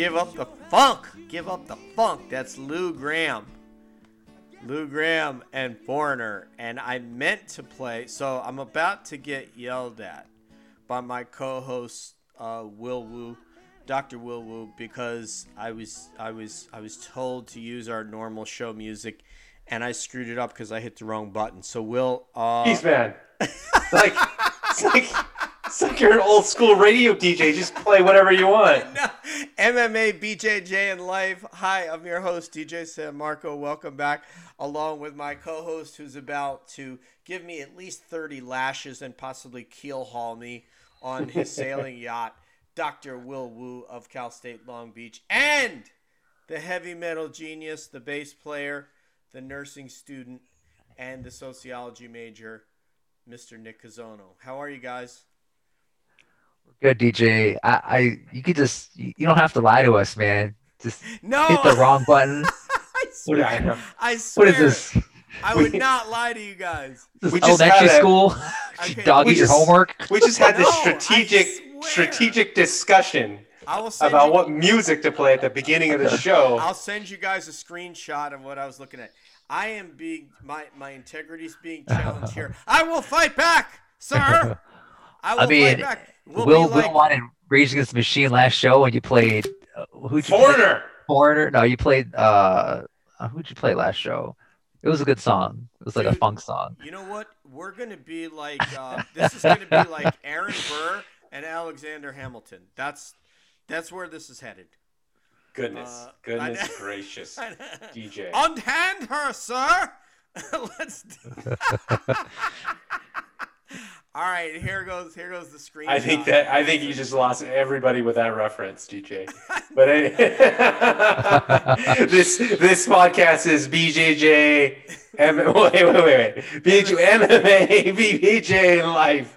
Give up the funk. Give up the funk. That's Lou Gramm. Lou Gramm and Foreigner. And I meant to play, so I'm about to get yelled at by my co-host uh, Will Woo, Dr. Will Woo, because I was I was I was told to use our normal show music, and I screwed it up because I hit the wrong button. So Will, uh, Peace, man. Like it's like it's like you're an old school radio DJ. Just play whatever you want. no, MMA, BJJ, and life. Hi, I'm your host, DJ San Marco. Welcome back, along with my co-host, who's about to give me at least 30 lashes and possibly keel haul me on his sailing yacht, Dr. Will Woo of Cal State Long Beach, and the heavy metal genius, the bass player, the nursing student, and the sociology major, Mr. Nick Cazono. How are you guys? Good DJ. I, I you could just you, you don't have to lie to us, man. Just No, hit the wrong button. I What swear. I. I swear. What is this? I would not lie to you guys. This We just elementary had a- school? Okay, Dog we eat your homework? We just had this No, I strategic strategic discussion I will send about you, what music to play at the beginning of the show. I'll send you guys a screenshot of what I was looking at. I am being my my integrity's being challenged here. I will fight back, sir. I will I mean, fight back. We'll Will be like, Will wanted Rage Against the Machine last show when you played uh, who'd you play? Foreigner. Foreigner? No, you played uh uh, who'd you play last show? It was a good song. It was like a funk song. you know what? We're gonna be like uh, this is gonna be like Aaron Burr and Alexander Hamilton. That's that's where this is headed. Goodness, Uh, goodness I- gracious, DJ. Unhand her, sir. Let's. All right, here goes. Here goes the screen. I think that I think you just lost everybody with that reference, DJ. But eh, any- this this podcast is BJJ. M- wait, wait, wait, wait. BJ, MMA, BBJ, and life.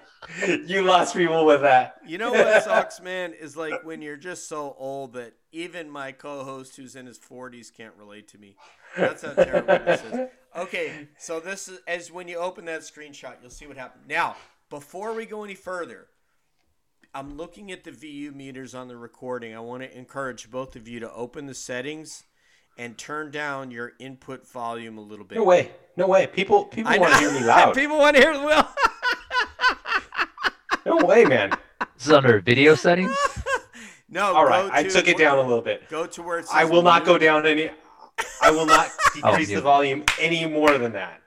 You lost people with that. You know what sucks, man, is like when you're just so old that even my co-host, who's in his 40s, can't relate to me. That's how terrible this is. Okay, so this is as when you open that screenshot, you'll see what happened. Now, before we go any further, I'm looking at the VU meters on the recording. I want to encourage both of you to open the settings and turn down your input volume a little bit. No way. No way. People people I want to hear me loud. People want to hear Will. No way, man. This is under video settings. no, All right. go I to- took it down a little bit. Go to where it says I will not go down any I will not oh. decrease yeah. the volume any more than that.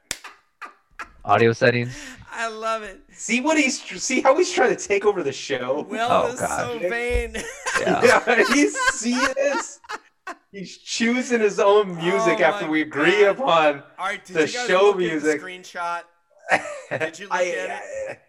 Audio settings. I love it. See what he's see how he's trying to take over the show. Will Oh, is God. so vain. Yeah. Yeah, you see this? He's choosing his own music Oh after we agree God. upon. All right, did The you guys show look music. at the screenshot? Did you look I- at It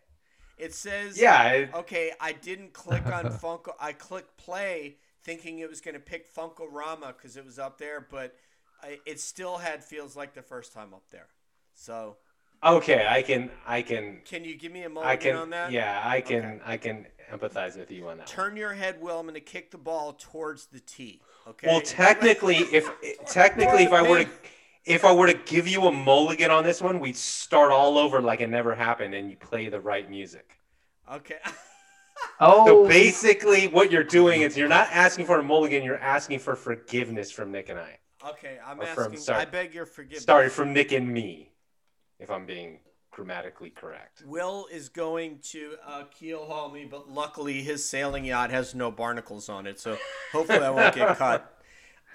It says, Yeah, it- Okay, I didn't click on Funko. I clicked play, thinking it was going to pick Funko Rama because it was up there, but I, it still had feels like the first time up there. So, okay. I can, I can, can you give me a I moment can. on that? Yeah, I can, Okay. I can empathize with you on that. Turn your head, Will. I'm going to kick the ball towards the tee. Okay. Well, technically, if technically, if I were to, if I were to give you a mulligan on this one, we'd start all over like it never happened, and you play the right music. Okay. Oh, So basically, what you're doing is you're not asking for a mulligan, you're asking for forgiveness from Nick and I. okay, I'm Or from- asking. sorry. I beg your forgiveness. Sorry, from Nick and me, if I'm being grammatically correct. Will is going to uh, keel haul me, but luckily his sailing yacht has no barnacles on it, so hopefully I won't get cut.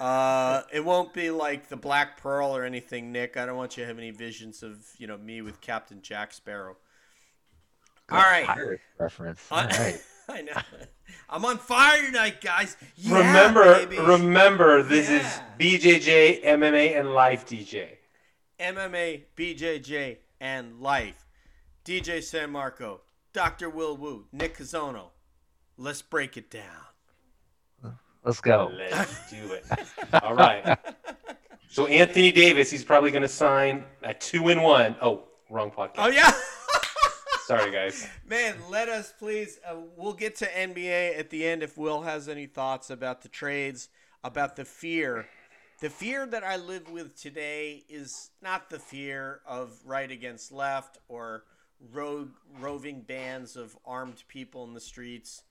Uh, it won't be like the Black Pearl or anything, Nick. I don't want you to have any visions of you know me with Captain Jack Sparrow. All right, pirate reference. Uh, All right. I know. I'm on fire tonight, guys. Yeah, remember, baby. remember, this Yeah. is BJJ, MMA, and Life DJ. MMA, BJJ, and life. DJ San Marco, Dr. Will Woo, Nick Cazono. Let's break it down. Let's go. Let's do it. All right. So Anthony Davis, he's probably going to sign a two in one. Oh, wrong podcast. Oh yeah. Sorry, guys. Man, let us please. Uh, we'll get to NBA at the end if Will has any thoughts about the trades, about the fear. The fear that I live with today is not the fear of right against left or rogue, roving bands of armed people in the streets.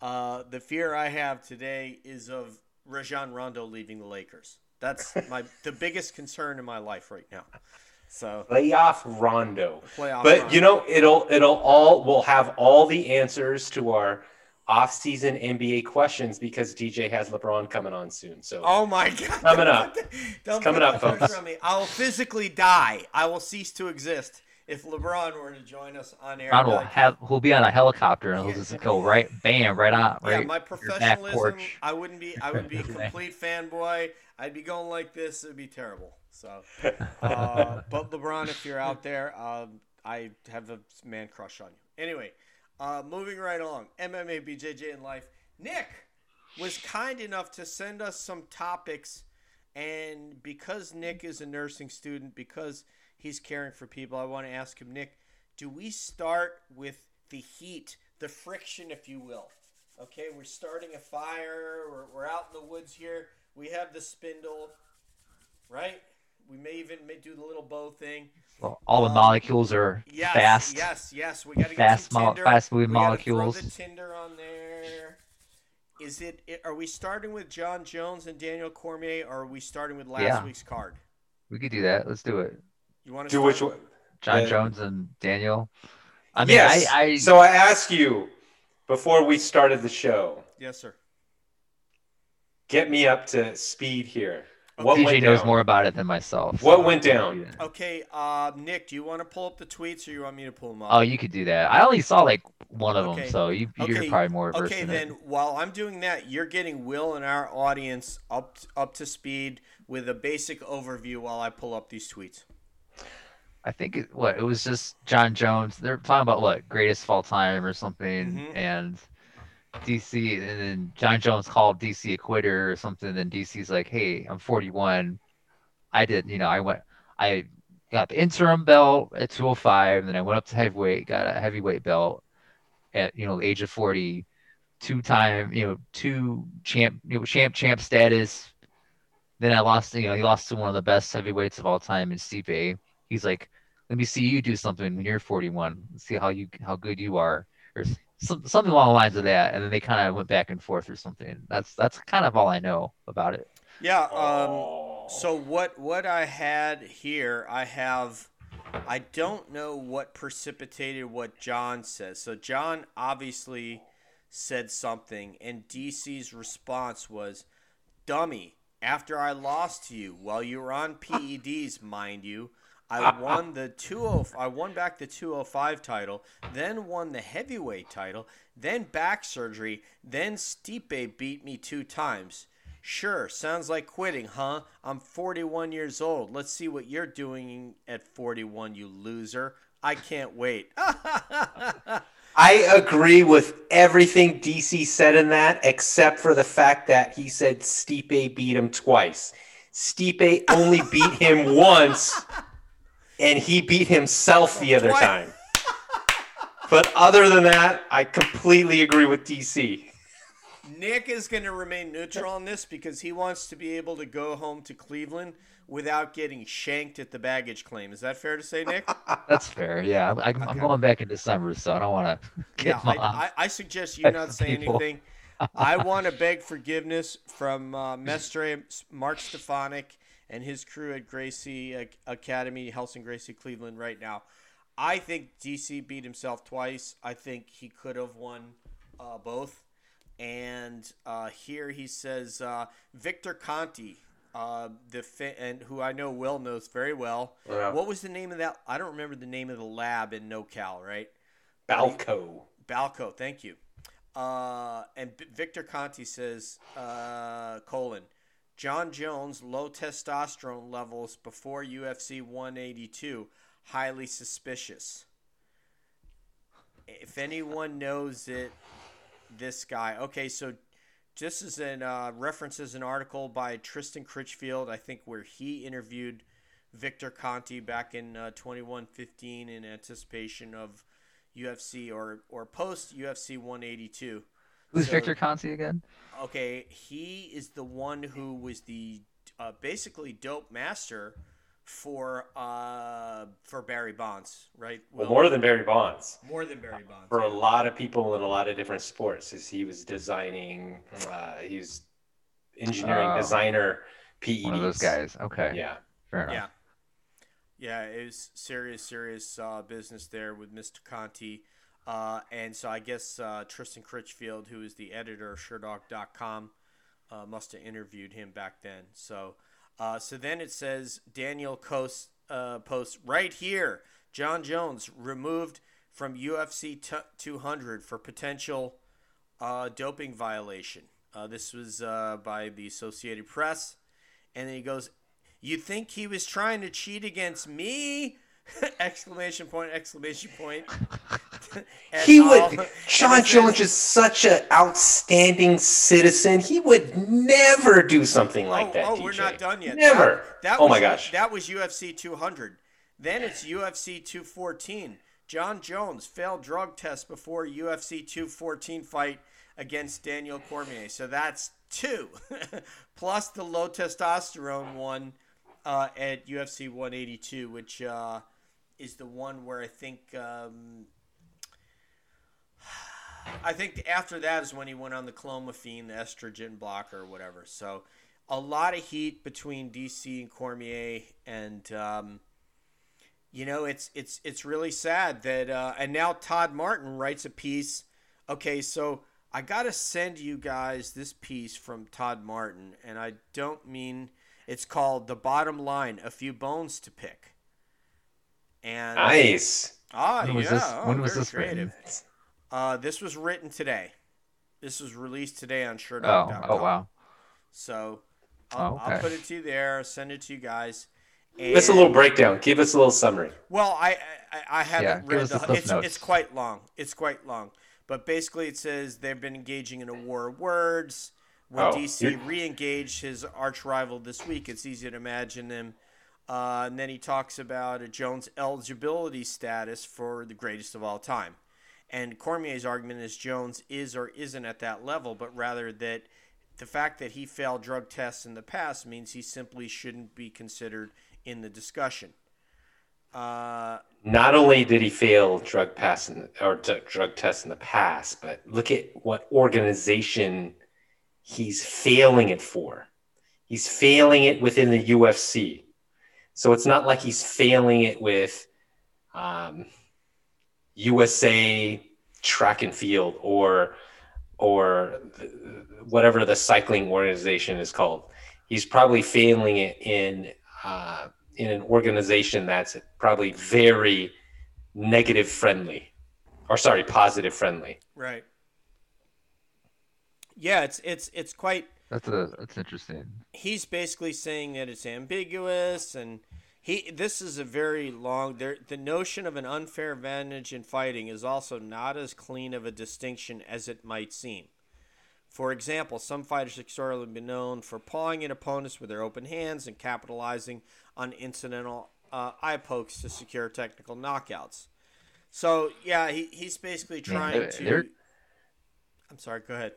Uh, the fear I have today is of Rajon Rondo leaving the Lakers. That's my the biggest concern in my life right now. So Playoff Rondo. playoff. But run. you know, it'll it'll all we'll have all the answers to our off-season NBA questions because DJ has LeBron coming on soon. So Oh my God! Coming up. Don't coming up, folks. on me. I will physically die. I will cease to exist if LeBron were to join us on air. Ron will have he'll be on a helicopter and he'll just go right, bam, right on, Right, yeah, right. my your back professionalism. porch. I wouldn't be. I would be a complete fanboy. I'd be going like this. It'd be terrible. So, uh, but LeBron, if you're out there, um, I have a man crush on you. Anyway, uh, moving right along. MMA, BJJ, and life. Nick was kind enough to send us some topics, and because Nick is a nursing student, because he's caring for people, I want to ask him, Nick, do we start with the heat, the friction, if you will? Okay, we're starting a fire. We're, we're out in the woods here. We have the spindle, right? We may even do the little bow thing. Well, all the Um, molecules are Yes, fast. yes, yes. We got to get Fast some mo- tinder. fast moving molecules. Throw the tinder on there. Is it? it- Are we starting with Jon Jones and Daniel Cormier, or are we starting with last Yeah. week's card? We could do that. Let's do it. You want to do which one? John Uh, Jones and Daniel. I mean, yes. I, I so I asked you before we started the show, Yes, sir. get me up to speed here. What DJ knows down? more about it than myself. What went down? Okay, uh, Nick, do you want to pull up the tweets, or you want me to pull them up? Oh, you could do that. I only saw like one of Okay. them, so you, you're Okay. probably more versed Okay, then it. while I'm doing that, you're getting Will and our audience up up to speed with a basic overview while I pull up these tweets. I think it, what it was just Jon Jones. They're talking about what greatest of all time or something, Mhm. and DC, and then Jon Jones called DC a quitter or something. Then DC's like, "Hey, I'm 41. I did, you know, I went, I got the interim belt at 205, and then I went up to heavyweight, got a heavyweight belt at you know age of 40, two time, you know, two champ, you know, champ champ status. Then I lost, you know, he lost to one of the best heavyweights of all time in Stipe. He's like, let me see you do something when you're 41. Let's see how you how good you are, or some, something along the lines of that. And then they kind of went back and forth or something. That's that's kind of all I know about it. Yeah. Um, Oh. So what what I had here, I have I don't know what precipitated what Jon says. So Jon obviously said something and DC's response was dummy, after I lost to you while you were on PEDs, mind you, I won the 20 I won back the 205 title, then won the heavyweight title, then back surgery, then Stipe beat me two times. Sure, sounds like quitting, huh? I'm 41 years old. Let's see what you're doing at 41, you loser. I can't wait. I agree with everything DC said in that, except for the fact that he said Stipe beat him twice. Stipe only beat him once, and he beat himself the other Twice. time. But other than that, I completely agree with DC. Nick is going to remain neutral on this because he wants to be able to go home to Cleveland without getting shanked at the baggage claim. Is that fair to say, Nick? That's fair. Yeah, I'm, I'm I'm going back in December, so I don't want to get yeah, my. I, I, I suggest you not say people. anything. I want to beg forgiveness from uh, Mestre, Mark Stefanik, and his crew at Gracie Academy, Relson Gracie Cleveland right now. I think DC beat himself twice. I think he could have won uh, both. And uh, here he says uh, Victor Conte, uh, the fa- and who I know Will knows very well. Yeah. What was the name of that? I don't remember the name of the lab in NoCal, right? Balco. Balco, thank you. Uh, and B- Victor Conte says, uh, colon, Jon Jones, low testosterone levels before UFC 182, highly suspicious. If anyone knows it, this guy. Okay, so just as an uh, references an article by Tristen Critchfield, I think where he interviewed Victor Conte back in uh, 2115 in anticipation of UFC or or post UFC 182. Who's So- Victor Conte again? Okay, he is the one who was the uh, basically dope master for uh for Barry Bonds, right? Well, Will? more than Barry Bonds. more than Barry Bonds. For a lot of people in a lot of different sports, as he was designing, uh, he was engineering Oh. designer PEDs. One of those guys. Okay. Yeah. Fair enough. Yeah. Yeah, it was serious, serious uh, business there with Mr. Conte. Uh, and so I guess uh, Tristen Critchfield, who is the editor of Sherdog.com, uh, must have interviewed him back then. So, uh, so then it says Daniel Coast uh, posts right here: Jon Jones removed from UFC t- 200 for potential uh, doping violation. This was by the Associated Press, and then he goes, "You think he was trying to cheat against me?" exclamation point! Exclamation point! He all- would. Jon Jones is such an outstanding citizen. He would never do something like oh, that. oh, we're not done yet. Never. That, that oh was, my gosh. That was UFC 200. Then it's UFC 214. Jon Jones failed drug test before UFC 214 fight against Daniel Cormier. So that's two, plus the low testosterone one uh, at UFC 182, which uh, is the one where I think. Um, I think after that is when he went on the clomiphene, the estrogen blocker, or whatever. So, a lot of heat between DC and Cormier, and um, you know, it's it's it's really sad that. Uh, and now Todd Martin writes a piece. Okay, so I gotta send you guys this piece from Todd Martin, and I don't mean it's called "The Bottom Line: A Few Bones to Pick." And Nice. ah, When was yeah, this- oh, when was very this written? Creative. Uh, this was written today. This was released today on Oh, Sherdog.com. oh wow. So I'll, Oh, I'll put it to you there. Send it to you guys. Give us a little breakdown. Give us a little summary. Well, I I, I haven't Yeah, read us the. the it's Notes. it's quite long. It's quite long. But basically, it says they've been engaging in a war of words. When Oh, DC re-engaged his arch rival this week, it's easy to imagine them. Uh, and then he talks about a Jones eligibility status for the greatest of all time. And Cormier's argument is Jones is or isn't at that level, but rather that the fact that he failed drug tests in the past means he simply shouldn't be considered in the discussion. Uh, Not only did he fail drug pass in, or d- drug tests in the past, but look at what organization he's failing it for. He's failing it within the UFC. So it's not like he's failing it with um, USA track and field or or th- whatever the cycling organization is called. He's probably failing it in uh, in an organization that's probably very negative friendly, or sorry, positive friendly. Right. Yeah, it's it's it's quite. That's a that's interesting. He's basically saying that it's ambiguous, and he. This is a very long. There, the notion of an unfair advantage in fighting is also not as clean of a distinction as it might seem. For example, some fighters have historically been known for pawing at opponents with their open hands and capitalizing on incidental uh, eye pokes to secure technical knockouts. So yeah, he, he's basically trying to. I'm sorry. Go ahead.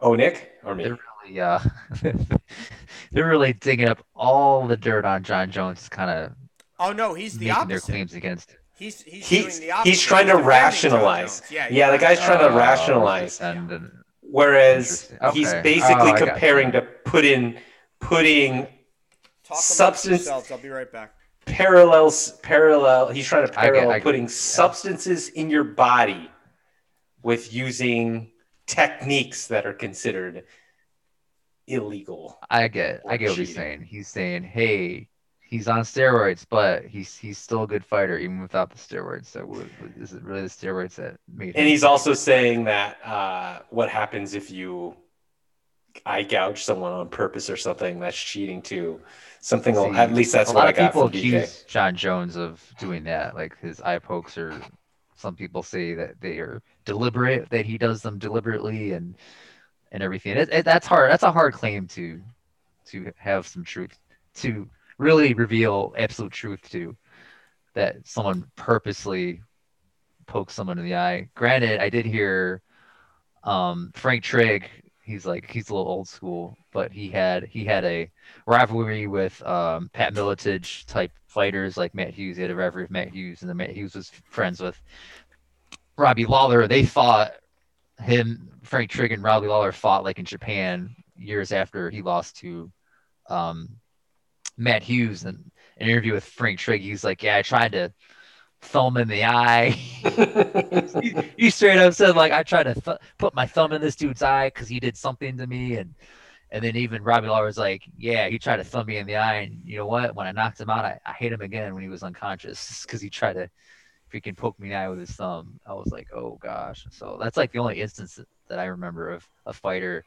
Oh, Nick or me? They're really uh they're really digging up all the dirt on Jon Jones, kind of Oh no, he's the making their opposite. claims against. He's he's, He's doing the opposite. he's trying to defending rationalize. Jones. Yeah, Yeah, the guy's trying to Oh, rationalize. and- and- Whereas Interesting. he's Okay. basically Oh, comparing to put in putting Talk substance- yourselves. I'll be right back. parallels parallel. He's trying to I get- parallel I get- putting yeah. substances in your body with using techniques that are considered illegal. I get, I get what he's saying. He's saying, hey, he's on steroids, but he's he's still a good fighter even without the steroids. So is it really the steroids that made? And he's also saying that uh, what happens if you eye gouge someone on purpose or something? That's cheating too. Something. See, at least that's a what lot I of got people accuse Jon Jones of doing that, like his eye pokes, or some people say that they are deliberate, that he does them deliberately, and and everything. It, it, that's hard. That's a hard claim to to have some truth to really reveal absolute truth to that someone purposely pokes someone in the eye. Granted, I did hear um, Frank Trigg. He's like he's a little old school, but he had he had a rivalry with um, Pat Miletich type fighters like Matt Hughes. He had a rivalry with Matt Hughes, and then Matt Hughes was friends with Robbie Lawler. They fought him, Frank Trigg and Robbie Lawler fought like in Japan years after he lost to um, Matt Hughes. And an interview with Frank Trigg, he's like, "Yeah, I tried to." Thumb in the eye. he, he, straight up said like I tried to th- put my thumb in this dude's eye because he did something to me, and and then even Robbie Lawler was like, yeah, he tried to thumb me in the eye, and you know what? When I knocked him out, I, I hate him again when he was unconscious because he tried to freaking poke me in the eye with his thumb. I was like, oh gosh. So that's like the only instance that I remember of a fighter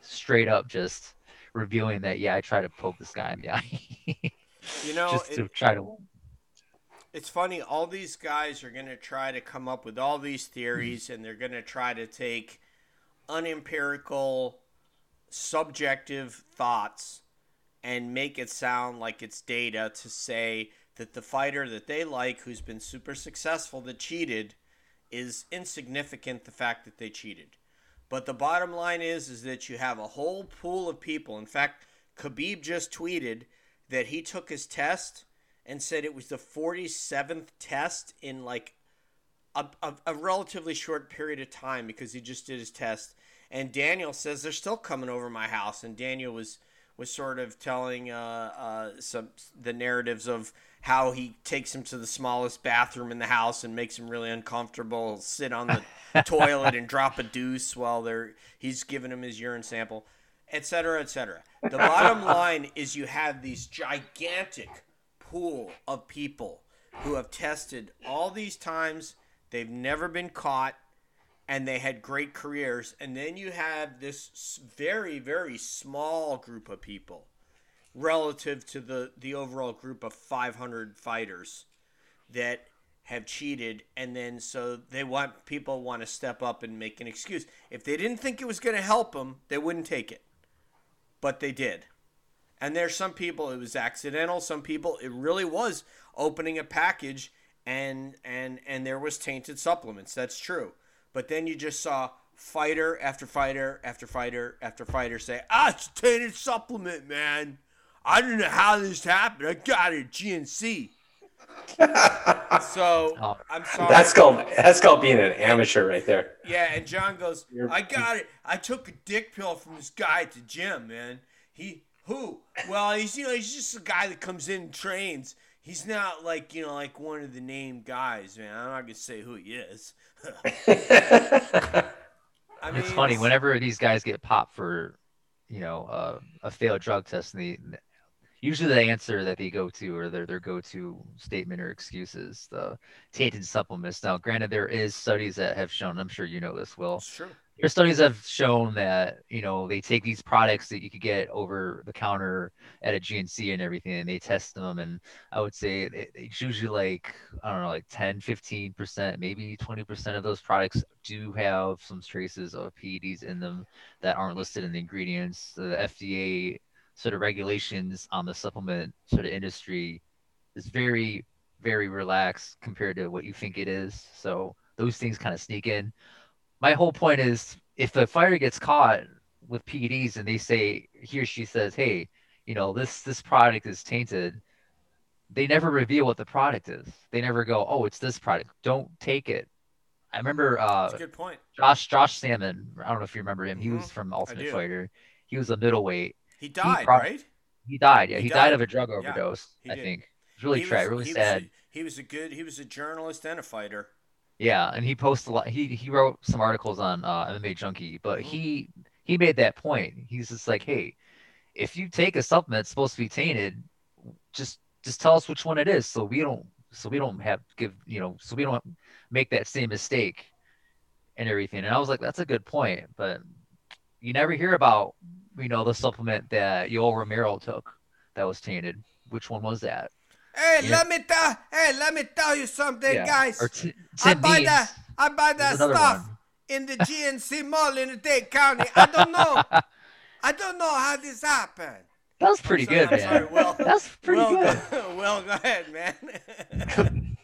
straight up just revealing that yeah, I tried to poke this guy in the eye. you know, just to try to it's funny, all these guys are going to try to come up with all these theories and they're going to try to take unempirical, subjective thoughts and make it sound like it's data to say that the fighter that they like, who's been super successful, that cheated, is insignificant the fact that they cheated. But the bottom line is is that you have a whole pool of people. In fact, Khabib just tweeted that he took his test and said it was the 47th test in like a, a, a, relatively short period of time because he just did his test. And Daniel says they're still coming over my house. And Daniel was was sort of telling uh, uh, some the narratives of how he takes him to the smallest bathroom in the house and makes him really uncomfortable, sit on the toilet and drop a deuce while they're he's giving him his urine sample, etc., etc. The bottom line is you have these gigantic pool of people who have tested all these times. They've never been caught and they had great careers. And then you have this very, very small group of people relative to the, the overall group of 500 fighters that have cheated and then so they want people want to step up and make an excuse if they didn't think it was going to help them they wouldn't take it but they did and there's some people it was accidental. Some people it really was opening a package and and and there was tainted supplements. That's true. But then you just saw fighter after fighter after fighter after fighter say, "Ah, it's a tainted supplement, man. I don't know how this happened. I got it GNC." so oh. I'm sorry. That's called that's called being an amateur right there. Yeah, and Jon goes, "I got it. I took a dick pill from this guy at the gym, man. He who? Well, he's you know he's just a guy that comes in and trains. He's not like you know like one of the named guys, man. I'm not gonna say who he is. I mean, it's funny whenever these guys get popped for, you know, uh, a failed drug test, and the usually the answer that they go to or their their go to statement or excuses the tainted supplements. Now, granted, there is studies that have shown. I'm sure you know this, Will. Sure your studies have shown that you know they take these products that you could get over the counter at a GNC and everything and they test them and I would say it's usually like I don't know like 10 15% maybe 20% of those products do have some traces of PEDs in them that aren't listed in the ingredients. The FDA sort of regulations on the supplement sort of industry is very very relaxed compared to what you think it is. So those things kind of sneak in my whole point is if the fighter gets caught with PEDs and they say he or she says, "Hey, you know this this product is tainted," they never reveal what the product is. They never go, "Oh, it's this product. Don't take it." I remember. Uh, good point. Josh Josh Samman. I don't know if you remember him. He mm-hmm. was from Ultimate Fighter. He was a middleweight. He died, he right? He died. Yeah, he, he died. died. of a drug overdose. Yeah, I think. It's really tragic. Really he sad. Was a, he was a good. He was a journalist and a fighter. Yeah, and he posts a lot. He he wrote some articles on uh, MMA Junkie, but mm-hmm. he he made that point. He's just like, hey, if you take a supplement that's supposed to be tainted, just just tell us which one it is, so we don't so we don't have give you know so we don't make that same mistake and everything. And I was like, that's a good point, but you never hear about you know the supplement that Yoel Romero took that was tainted. Which one was that? Hey, yeah. let me tell. Hey, let me tell you something, yeah. guys. T- I buy Beans. that. I buy that stuff in the GNC mall in the Dade County. I don't know. I don't know how this happened. That was pretty sorry, good, man. Sorry, Will, That's pretty Will, good. well, go ahead, man.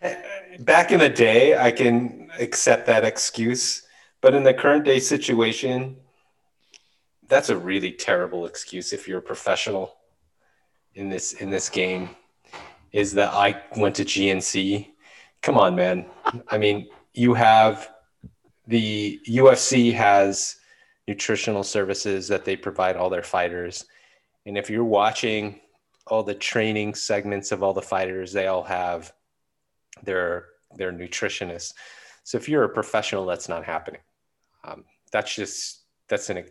Back in the day, I can accept that excuse, But in the current day situation, that's a really terrible excuse if you're a professional in this in this game. Is that I went to GNC? Come on, man. I mean, you have the UFC has nutritional services that they provide all their fighters. And if you're watching all the training segments of all the fighters, they all have their their nutritionists. So if you're a professional, that's not happening. Um, that's just that's an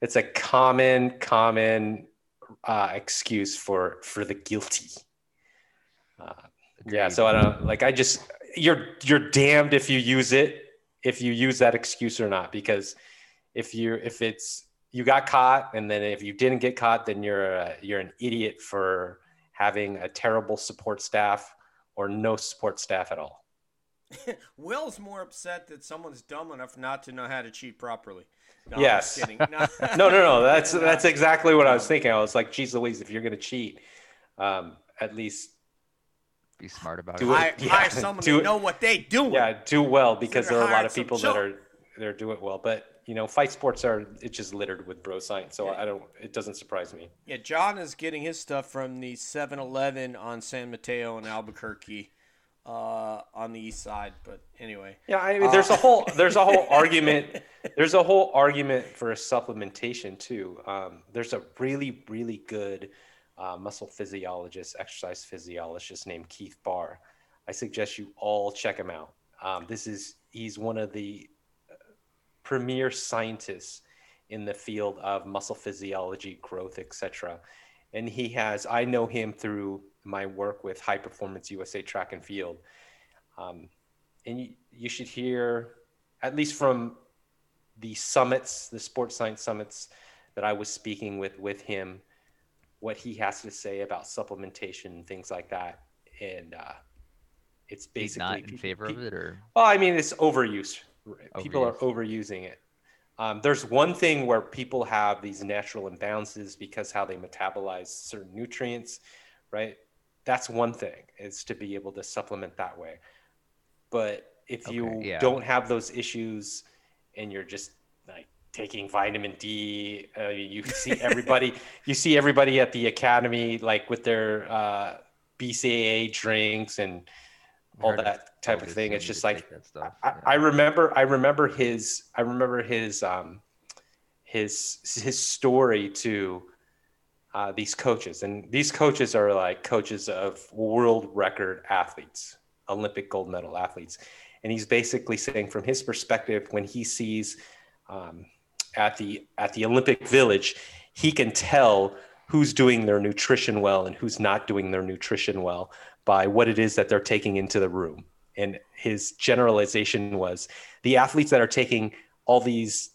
it's a common common uh, excuse for for the guilty. Uh, yeah, so I don't like. I just you're you're damned if you use it if you use that excuse or not because if you if it's you got caught and then if you didn't get caught then you're a, you're an idiot for having a terrible support staff or no support staff at all. Will's more upset that someone's dumb enough not to know how to cheat properly. No, yes. No. no, no, no. That's that's exactly what I was thinking. I was like, geez Louise, if you're gonna cheat, um, at least be smart about do it. it. Yeah, hire someone to know what they do. Yeah, do well because there are a lot of people that are they're do it well. But you know, fight sports are it's just littered with bro science. So yeah. I don't. It doesn't surprise me. Yeah, Jon is getting his stuff from the 7-Eleven on San Mateo and Albuquerque. Uh, on the east side, but anyway. Yeah, I mean, there's uh, a whole there's a whole argument there's a whole argument for supplementation too. Um, there's a really really good uh, muscle physiologist, exercise physiologist named Keith Baar. I suggest you all check him out. Um, this is he's one of the premier scientists in the field of muscle physiology, growth, etc. And he has, I know him through my work with High Performance USA Track and Field. Um, and you, you should hear, at least from the summits, the sports science summits that I was speaking with with him, what he has to say about supplementation and things like that. And uh, it's basically He's not in favor of it, or well, I mean, it's overuse people are overusing it. Um, there's one thing where people have these natural imbalances because how they metabolize certain nutrients, right? That's one thing is to be able to supplement that way. But if okay, you yeah. don't have those issues and you're just like taking vitamin D, uh, you see everybody, you see everybody at the academy like with their uh, BCAA drinks and all that type of thing. It's just like I, yeah. I, remember I remember his I remember his um his his story to uh, these coaches. And these coaches are like coaches of world record athletes olympic gold medal athletes and he's basically saying from his perspective when he sees um, at the at the olympic village he can tell who's doing their nutrition well and who's not doing their nutrition well by what it is that they're taking into the room. And his generalization was the athletes that are taking all these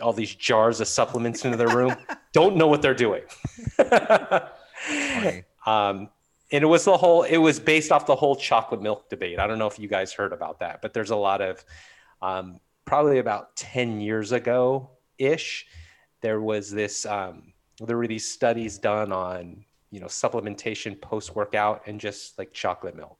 all these jars of supplements into their room don't know what they're doing. um, and it was the whole it was based off the whole chocolate milk debate. I don't know if you guys heard about that, but there's a lot of um, probably about 10 years ago ish, there was this um, there were these studies done on you know supplementation post workout and just like chocolate milk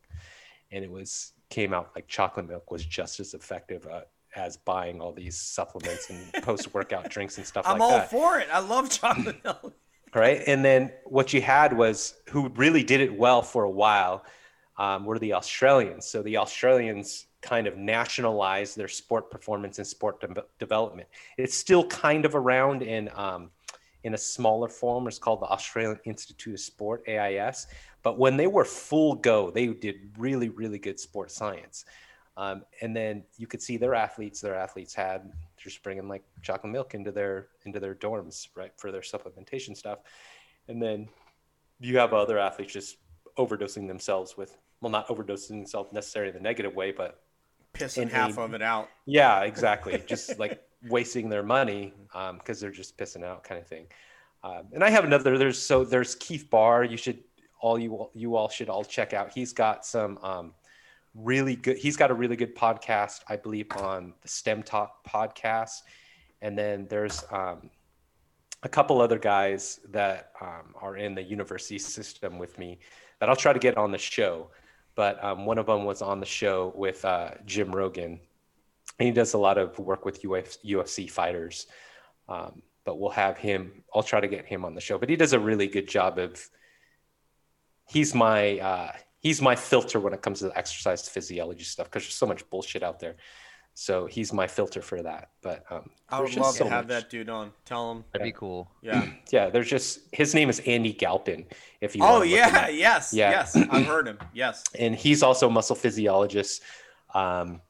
and it was came out like chocolate milk was just as effective uh, as buying all these supplements and post workout drinks and stuff I'm like that. I'm all for it. I love chocolate milk. Right. And then what you had was who really did it well for a while um, were the Australians. So the Australians kind of nationalized their sport performance and sport de- development. It's still kind of around in um, in a smaller form. It's called the Australian Institute of Sport, AIS. But when they were full go, they did really, really good sports science. Um, and then you could see their athletes. Their athletes had just bringing like chocolate milk into their into their dorms, right, for their supplementation stuff. And then you have other athletes just overdosing themselves with, well, not overdosing themselves necessarily in the negative way, but pissing half a, of it out. Yeah, exactly. just like wasting their money because um, they're just pissing out kind of thing. Um, and I have another. There's so there's Keith Baar. You should all you you all should all check out. He's got some um, really good. He's got a really good podcast, I believe, on the STEM Talk podcast. And then there's um, a couple other guys that um, are in the university system with me that I'll try to get on the show. But um, one of them was on the show with uh, Jim Rogan, And he does a lot of work with UFC fighters. Um, but we'll have him. I'll try to get him on the show. But he does a really good job of. He's my uh, he's my filter when it comes to the exercise physiology stuff because there's so much bullshit out there. So he's my filter for that. But um, I would love so to have much. that dude on. Tell him that'd be cool. Yeah, yeah. There's just his name is Andy Galpin. If you oh yeah, yes, yeah. yes, I've heard him. Yes, and he's also a muscle physiologist. Um,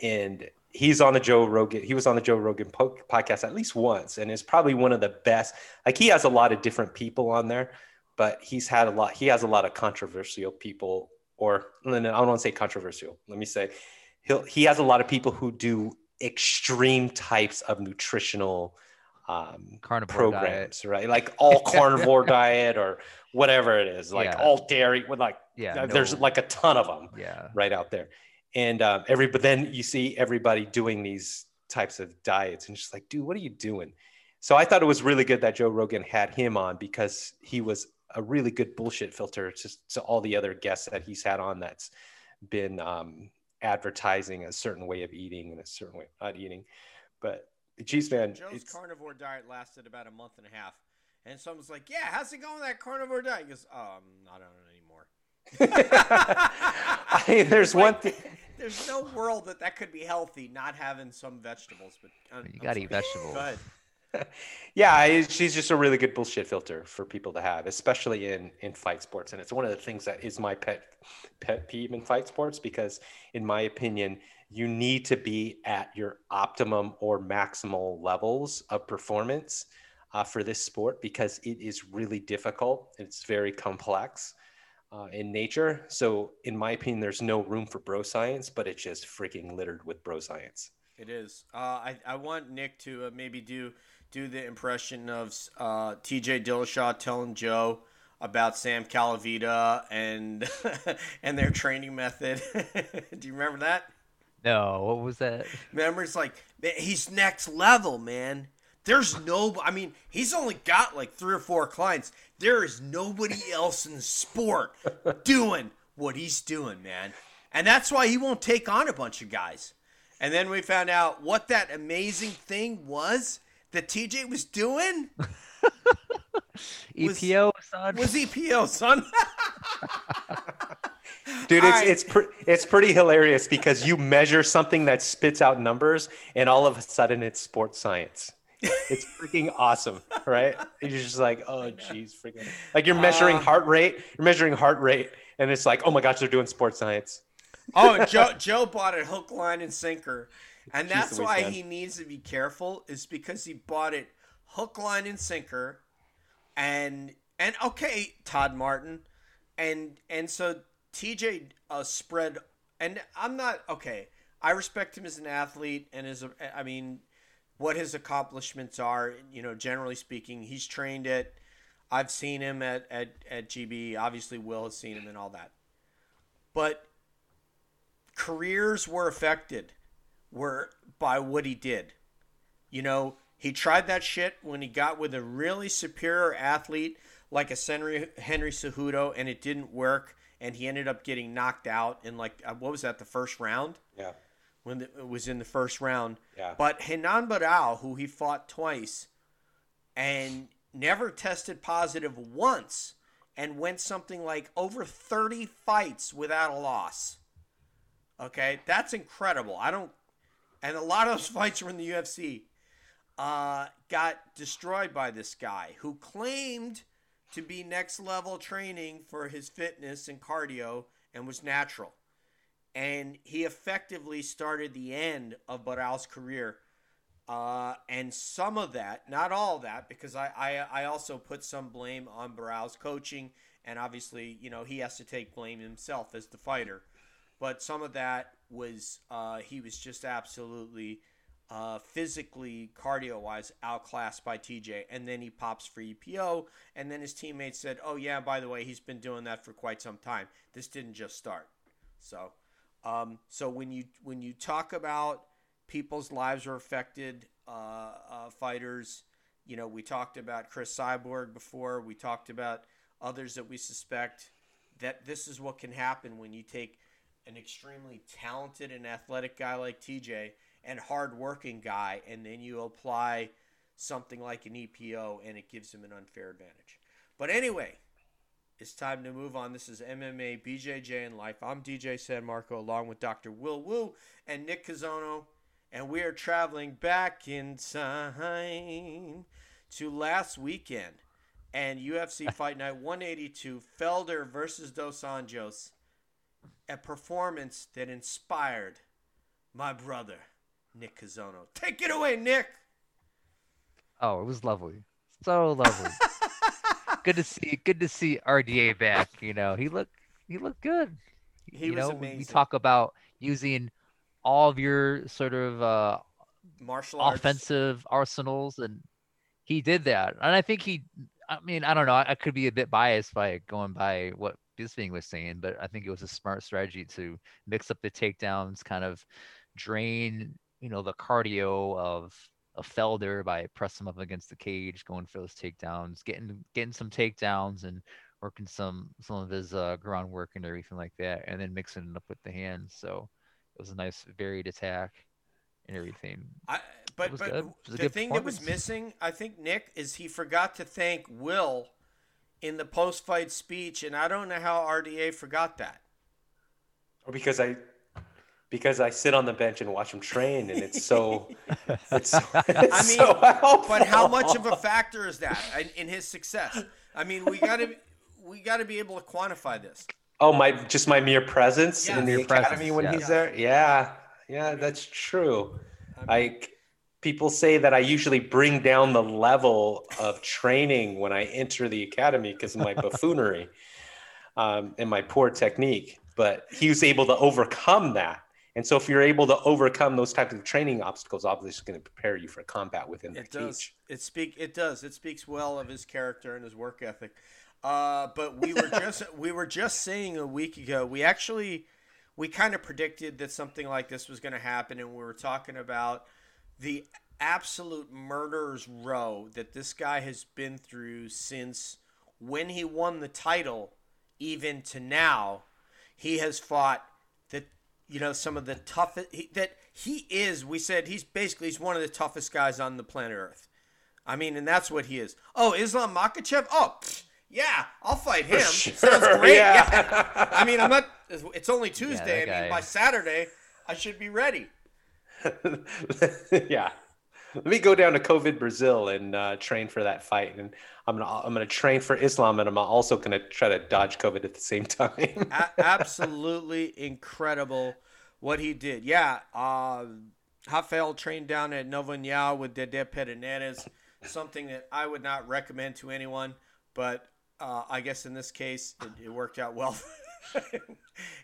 and he's on the Joe Rogan. He was on the Joe Rogan po- podcast at least once, and is probably one of the best. Like he has a lot of different people on there, but he's had a lot. He has a lot of controversial people, or I don't want to say controversial. Let me say, he he has a lot of people who do extreme types of nutritional um, carnivore programs, diet. right? Like all carnivore diet or whatever it is, like yeah. all dairy with like yeah, there's no. like a ton of them, yeah, right out there and um, every but then you see everybody doing these types of diets and just like dude what are you doing so i thought it was really good that joe rogan had him on because he was a really good bullshit filter to, to all the other guests that he's had on that's been um, advertising a certain way of eating and a certain way of not eating but geez man joe's carnivore diet lasted about a month and a half and someone's like yeah how's it going with that carnivore diet he goes oh i'm not on it anymore I mean, there's like, one thing. There's no world that that could be healthy, not having some vegetables. But uh, you got to eat vegetables. yeah, she's just a really good bullshit filter for people to have, especially in in fight sports. And it's one of the things that is my pet pet peeve in fight sports because, in my opinion, you need to be at your optimum or maximal levels of performance uh, for this sport because it is really difficult. It's very complex uh, in nature. So, in my opinion, there's no room for bro science, but it's just freaking littered with bro science. It is. Uh, I, I want Nick to uh, maybe do do the impression of uh, T.J. Dillashaw telling Joe about Sam Calavita and and their training method. do you remember that? No, what was that? Remember, it's like he's next level, man. There's no, I mean, he's only got like three or four clients. There is nobody else in the sport doing what he's doing, man. And that's why he won't take on a bunch of guys. And then we found out what that amazing thing was that TJ was doing. was, EPO, son. Was EPO, son. Dude, it's right. it's pre- it's pretty hilarious because you measure something that spits out numbers, and all of a sudden it's sports science. It's freaking awesome, right? You're just like, oh, jeez, freaking. Like you're measuring uh, heart rate. You're measuring heart rate, and it's like, oh my gosh, they're doing sports science. oh, Joe Joe bought it hook, line, and sinker, and that's why he needs to be careful. Is because he bought it hook, line, and sinker, and and okay, Todd Martin, and and so TJ uh, spread, and I'm not okay. I respect him as an athlete and as a, I mean, what his accomplishments are. You know, generally speaking, he's trained at. I've seen him at, at, at GB. Obviously, Will has seen him and all that. But careers were affected were by what he did. You know, he tried that shit when he got with a really superior athlete like a Henry, Henry Cejudo, and it didn't work, and he ended up getting knocked out in like uh, what was that the first round? Yeah when it was in the first round. Yeah. But Renan Barão, who he fought twice, and never tested positive once, and went something like over 30 fights without a loss. Okay, that's incredible. I don't, and a lot of those fights were in the UFC. Uh, got destroyed by this guy who claimed to be next level training for his fitness and cardio and was natural and he effectively started the end of Barão's career. Uh, and some of that, not all that, because I, I, I also put some blame on Barão's coaching, and obviously, you know, he has to take blame himself as the fighter. But some of that was uh, he was just absolutely uh, physically, cardio wise, outclassed by TJ. And then he pops for EPO, and then his teammates said, "Oh yeah, by the way, he's been doing that for quite some time. This didn't just start." So um, so when you when you talk about people's lives are affected, uh, uh, fighters, you know, we talked about Cris Cyborg before. We talked about others that we suspect that this is what can happen when you take an extremely talented and athletic guy like TJ and hardworking guy, and then you apply something like an EPO, and it gives him an unfair advantage. But anyway, it's time to move on. This is MMA BJJ and Life. I'm DJ San Marco along with Dr. Will Woo and Nick Kazano, and we are traveling back in time to last weekend and UFC Fight Night 182 Felder versus Dos Anjos, a performance that inspired my brother Nick Kazano. Take it away, Nick. Oh, it was lovely, so lovely. good to see. Good to see RDA back. You know, he looked he looked good. He you was know, amazing. we talk about using all of your sort of uh, Martial arts. offensive arsenals, and he did that. And I think he. I mean, I don't know. I, I could be a bit biased by going by what Bisping was saying, but I think it was a smart strategy to mix up the takedowns, kind of drain, you know, the cardio of a Felder by pressing him up against the cage, going for those takedowns, getting getting some takedowns and working some some of his uh, groundwork and everything like that, and then mixing it up with the hands. So it was a nice varied attack and everything. I, but but good. It was a the thing that was missing, I think, Nick, is he forgot to thank Will in the post-fight speech, and I don't know how RDA forgot that. Or because I because I sit on the bench and watch him train, and it's so. it's so, it's I mean, so. But how much of a factor is that in, in his success? I mean, we gotta we gotta be able to quantify this. Oh my! Just my mere presence Yeah, in the mere academy presence, when yeah. he's there. Yeah, yeah, that's true. I mean, Like people say that I usually bring down the level of training when I enter the academy because of my buffoonery um, and my poor technique. But he was able to overcome that. And so, if you're able to overcome those types of training obstacles, obviously, it's going to prepare you for combat within the it does. It speak. It does. It speaks well of his character and his work ethic. Uh, but we were just we were just saying a week ago. We actually we kind of predicted that something like this was going to happen, and we were talking about the absolute murderer's row that this guy has been through since when he won the title, even to now. He has fought the you know some of the toughest he, that he is. We said he's basically he's one of the toughest guys on the planet Earth. I mean, and that's what he is. Oh, Islam Makhachev. Oh, pfft, yeah, I'll fight him. sure, Sounds great. yeah. Yeah. I mean, I'm not. It's only Tuesday. that I mean, by Saturday, I should be ready. yeah. Let me go down to COVID Brazil and uh, train for that fight, and I'm gonna I'm gonna train for Islam, and I'm also gonna try to dodge COVID at the same time. A- absolutely incredible what he did. Yeah, uh, Rafael trained down at União with Dede Pederneiras, something that I would not recommend to anyone, but uh, I guess in this case it, it worked out well.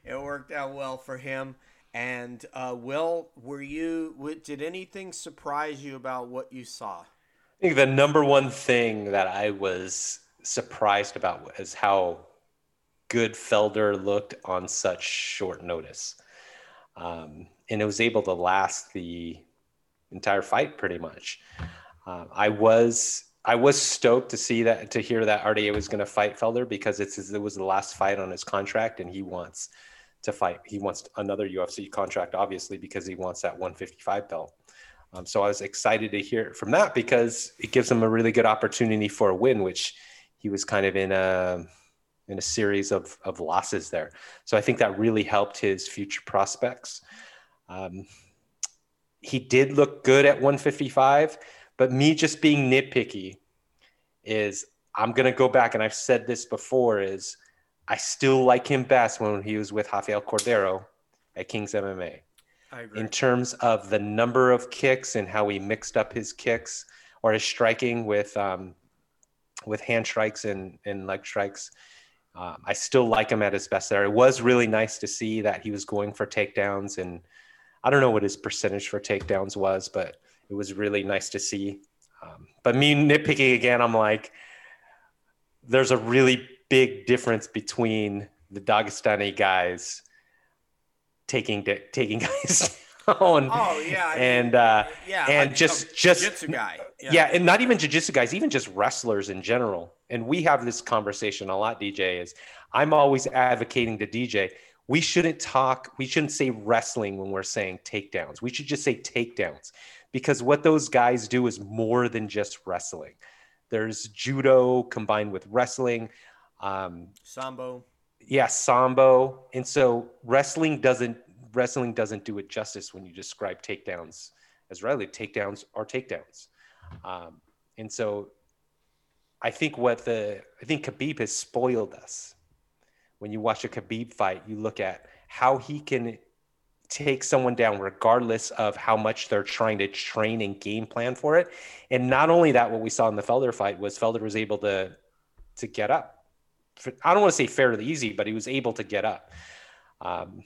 it worked out well for him. And uh, Will, were you? Did anything surprise you about what you saw? I think the number one thing that I was surprised about is how good Felder looked on such short notice. Um, and it was able to last the entire fight pretty much. Um, I was I was stoked to see that to hear that RDA was going to fight Felder because it's it was the last fight on his contract and he wants to fight. He wants another UFC contract, obviously, because he wants that 155 belt. Um, so I was excited to hear from that because it gives him a really good opportunity for a win, which he was kind of in a in a series of of losses there. So I think that really helped his future prospects. Um, he did look good at 155, but me just being nitpicky is I'm gonna go back and I've said this before is I still like him best when he was with Rafael Cordeiro at King's MMA I agree. in terms of the number of kicks and how he mixed up his kicks or his striking with um, with hand strikes and, and leg strikes. Um, I still like him at his best there. It was really nice to see that he was going for takedowns, and I don't know what his percentage for takedowns was, but it was really nice to see. Um, but me nitpicking again, I'm like, there's a really big difference between the Dagestani guys taking taking guys down oh yeah, I mean, and uh, yeah, and just- oh, just- guy. yeah. and not even jiu-jitsu guys even just wrestlers in general and we have this conversation a lot dj is i'm always advocating to dj we shouldn't talk, we shouldn't say wrestling when we're saying takedowns. We should just say takedowns because what those guys do is more than just wrestling. There's judo combined with wrestling, um, sambo. Yeah, sambo. And so wrestling doesn't wrestling doesn't do it justice when you describe takedowns as rightly. Takedowns are takedowns, um, and so I think what the I think Khabib has spoiled us. When you watch a Khabib fight, you look at how he can take someone down regardless of how much they're trying to train and game plan for it. And not only that, what we saw in the Felder fight was Felder was able to to get up. I don't want to say fairly easy, but he was able to get up. Um,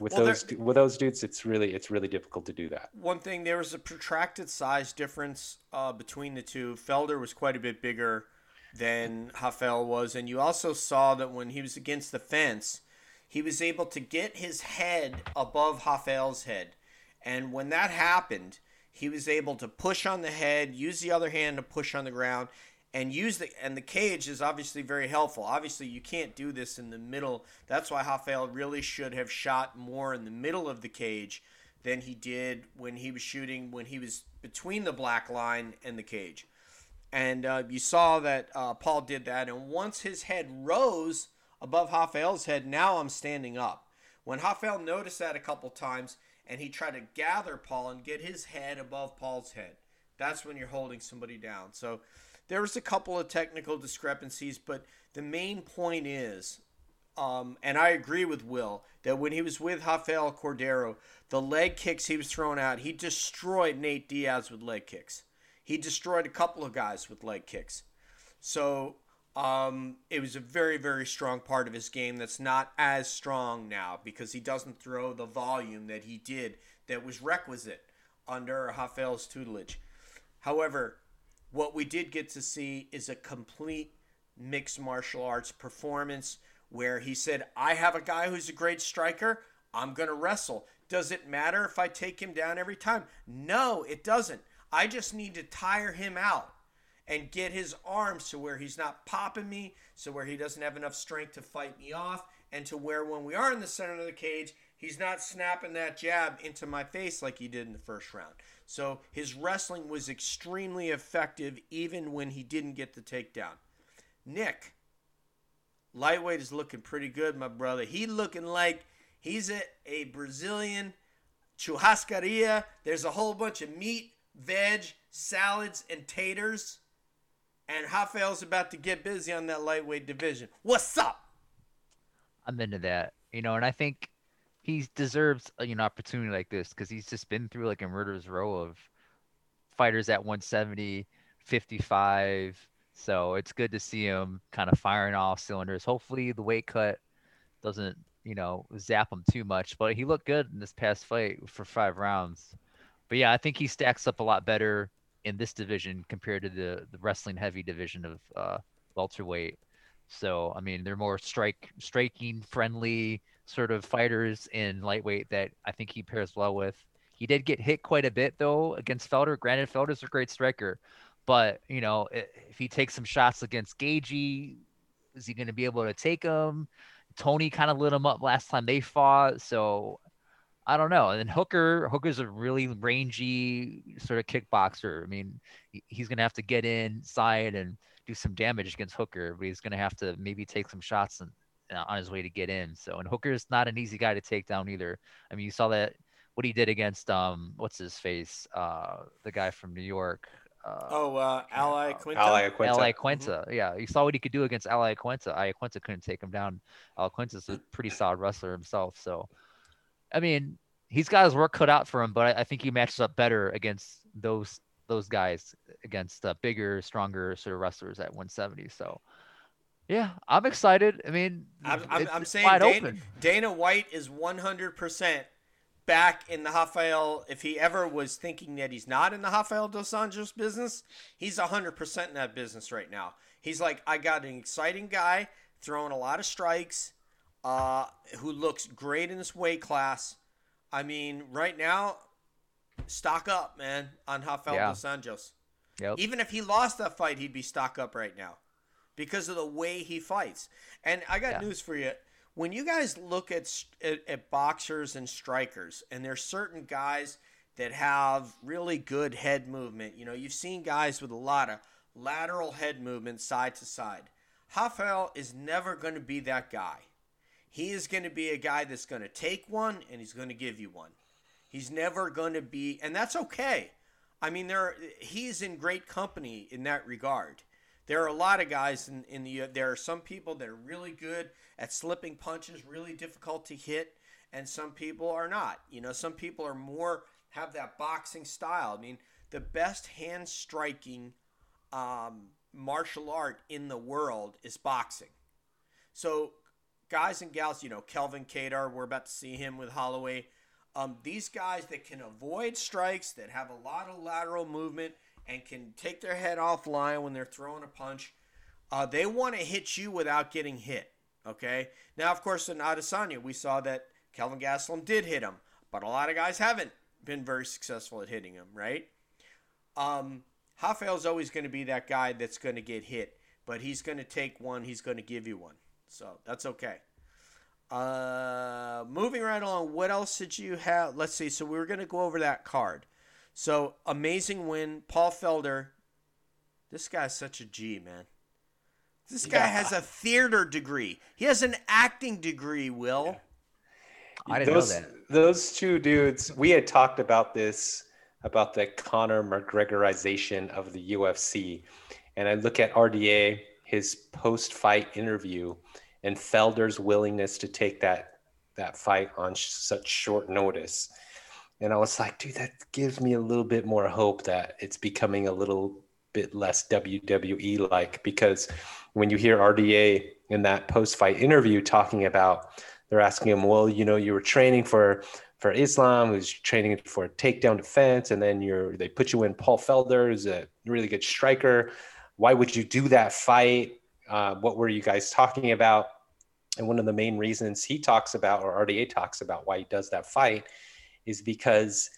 with well, those with those dudes, it's really it's really difficult to do that. One thing, there was a protracted size difference uh, between the two. Felder was quite a bit bigger than Rafael was, and you also saw that when he was against the fence, he was able to get his head above Rafael's head, and when that happened, he was able to push on the head, use the other hand to push on the ground, and use the and the cage is obviously very helpful. Obviously, you can't do this in the middle. That's why Rafael really should have shot more in the middle of the cage than he did when he was shooting when he was between the black line and the cage. And uh, you saw that uh, Paul did that. And once his head rose above Rafael's head, now I'm standing up. When Rafael noticed that a couple times and he tried to gather Paul and get his head above Paul's head, that's when you're holding somebody down. So there was a couple of technical discrepancies, but the main point is, um, and I agree with Will, that when he was with Rafael Cordeiro, the leg kicks he was throwing out, he destroyed Nate Diaz with leg kicks. He destroyed a couple of guys with leg kicks. So um, it was a very, very strong part of his game that's not as strong now because he doesn't throw the volume that he did that was requisite under Rafael's tutelage. However, what we did get to see is a complete mixed martial arts performance where he said, I have a guy who's a great striker. I'm going to wrestle. Does it matter if I take him down every time? No, it doesn't. I just need to tire him out and get his arms to where he's not popping me, so where he doesn't have enough strength to fight me off, and to where when we are in the center of the cage, he's not snapping that jab into my face like he did in the first round. So his wrestling was extremely effective even when he didn't get the takedown. Nick, lightweight is looking pretty good, my brother. He looking like he's a, a Brazilian churrascaria. There's a whole bunch of meat, veg, salads, and taters. And Rafael's about to get busy on that lightweight division. What's up? I'm into that. You know, and I think he deserves you know opportunity like this because he's just been through like a murderer's row of fighters at 170, 55. So it's good to see him kind of firing off cylinders. Hopefully the weight cut doesn't you know zap him too much. But he looked good in this past fight for five rounds. But yeah, I think he stacks up a lot better in this division compared to the the wrestling heavy division of uh, welterweight. So I mean, they're more strike striking friendly sort of fighters in lightweight that I think he pairs well with. He did get hit quite a bit though against Felder. Granted, Felder's a great striker, but you know if he takes some shots against Gaethje, is he going to be able to take them? Tony kind of lit him up last time they fought, so I don't know. And then Hooker, Hooker's a really rangy sort of kickboxer. I mean, he's going to have to get inside and do some damage against Hooker, but he's going to have to maybe take some shots and uh, on his way to get in. So, and Hooker's not an easy guy to take down either. I mean, you saw that what he did against um, what's his face, uh, the guy from New York. Uh, oh, uh, Al Iaquinta. Al Iaquinta. Al Iaquinta. Mm-hmm. Yeah, you saw what he could do against Al Quinta. Al Quinta couldn't take him down. Al Iaquinta's a pretty solid wrestler himself. So, I mean, he's got his work cut out for him, but I, I think he matches up better against those those guys against uh, bigger, stronger sort of wrestlers at 170. So, yeah, I'm excited. I mean, I'm, I'm, I'm saying Dana, Dana, White is 100% back in the Rafael. If he ever was thinking that he's not in the Rafael dos Anjos business, he's 100% in that business right now. He's like, I got an exciting guy throwing a lot of strikes, uh, who looks great in this weight class. I mean, right now, stock up, man, on Rafael yeah. dos Anjos. Yep. Even if he lost that fight, he'd be stock up right now because of the way he fights. And I got yeah. news for you. when you guys look at, at, at boxers and strikers, and there's certain guys that have really good head movement. You know, you've seen guys with a lot of lateral head movement side to side. Rafael is never going to be that guy. He is going to be a guy that's going to take one and he's going to give you one. He's never going to be, and that's okay. I mean, there he's in great company in that regard. There are a lot of guys in, in the. There are some people that are really good at slipping punches, really difficult to hit, and some people are not. You know, some people are more have that boxing style. I mean, the best hand striking um, martial art in the world is boxing. So, guys and gals, you know, Calvin Kattar, we're about to see him with Holloway. Um, these guys that can avoid strikes, that have a lot of lateral movement, and can take their head offline when they're throwing a punch, uh, they want to hit you without getting hit. Okay. Now, of course, in Adesanya, we saw that Kelvin Gastelum did hit him, but a lot of guys haven't been very successful at hitting him, right? Um, Rafael's always going to be that guy that's going to get hit, but he's going to take one. He's going to give you one. So that's okay. Uh, moving right along, what else did you have? Let's see. So we were going to go over that card. So amazing win. Paul Felder. This guy's such a G, man. This guy yeah. has a theater degree. He has an acting degree, Will. Yeah. I didn't those, know that. Those two dudes, we had talked about this about the Conor McGregorization of the UFC. And I look at RDA, his post-fight interview, and Felder's willingness to take that that fight on sh- such short notice. And I was like, dude, that gives me a little bit more hope that it's becoming a little bit less WWE like because when you hear RDA in that post fight interview talking about they're asking him, well, you know, you were training for for Islam, who's training for takedown defense, and then you're they put you in Paul Felder, who's a really good striker. Why would you do that fight? Uh, what were you guys talking about? And one of the main reasons he talks about, or RDA talks about, why he does that fight, is because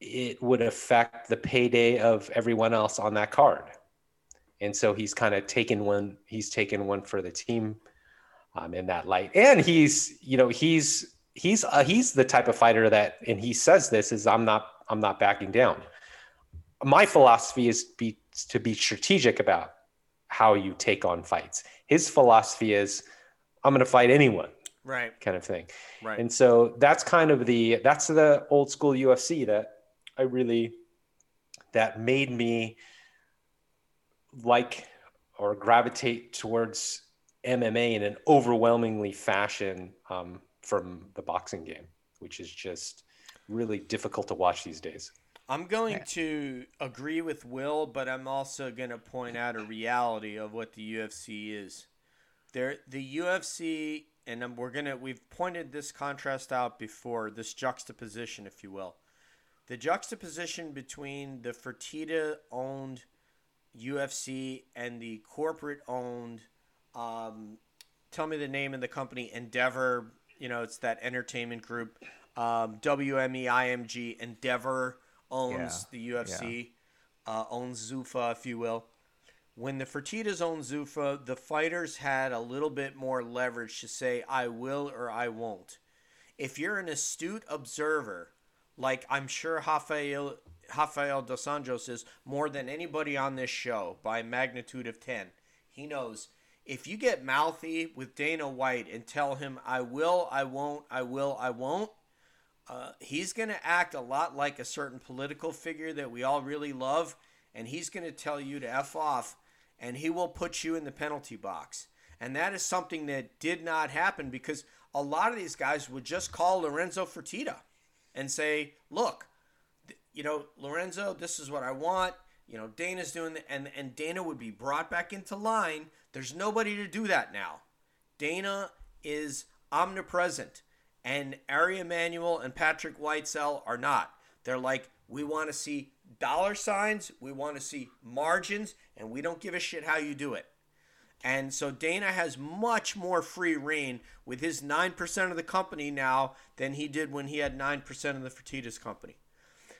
it would affect the payday of everyone else on that card. And so he's kind of taken one. He's taken one for the team um, in that light. And he's, you know, he's he's uh, he's the type of fighter that, and he says this is I'm not I'm not backing down. My philosophy is be to be strategic about how you take on fights. His philosophy is I'm going to fight anyone, right? Kind of thing, right? And so that's kind of the that's the old school UFC that I really that made me like or gravitate towards MMA in an overwhelmingly fashion um, from the boxing game, which is just really difficult to watch these days. I'm going to agree with Will, but I'm also going to point out a reality of what the UFC is. There, the UFC, and we're gonna we've pointed this contrast out before, this juxtaposition, if you will, the juxtaposition between the Fertitta owned UFC and the corporate owned. Um, tell me the name of the company, Endeavor you know, it's that entertainment group. Um, WME IMG Endeavor owns yeah. the UFC, yeah. uh, owns Zuffa, if you will. When the Fertittas owned Zuffa, the fighters had a little bit more leverage to say, I will or I won't. If you're an astute observer, like I'm sure Rafael, Rafael Dos Anjos is more than anybody on this show by magnitude of 10, he knows – if you get mouthy with Dana White and tell him, I will, I won't, I will, I won't, uh, he's going to act a lot like a certain political figure that we all really love, and he's going to tell you to F off, and he will put you in the penalty box. And that is something that did not happen because a lot of these guys would just call Lorenzo Fertitta and say, look, you know, Lorenzo, this is what I want. You know, Dana's doing and and Dana would be brought back into line. There's nobody to do that now. Dana is omnipresent, and Ari Emanuel and Patrick Whitesell are not. They're like, we want to see dollar signs, we want to see margins, and we don't give a shit how you do it. And so Dana has much more free reign with his 9% of the company now than he did when he had 9% of the Fertitta's company.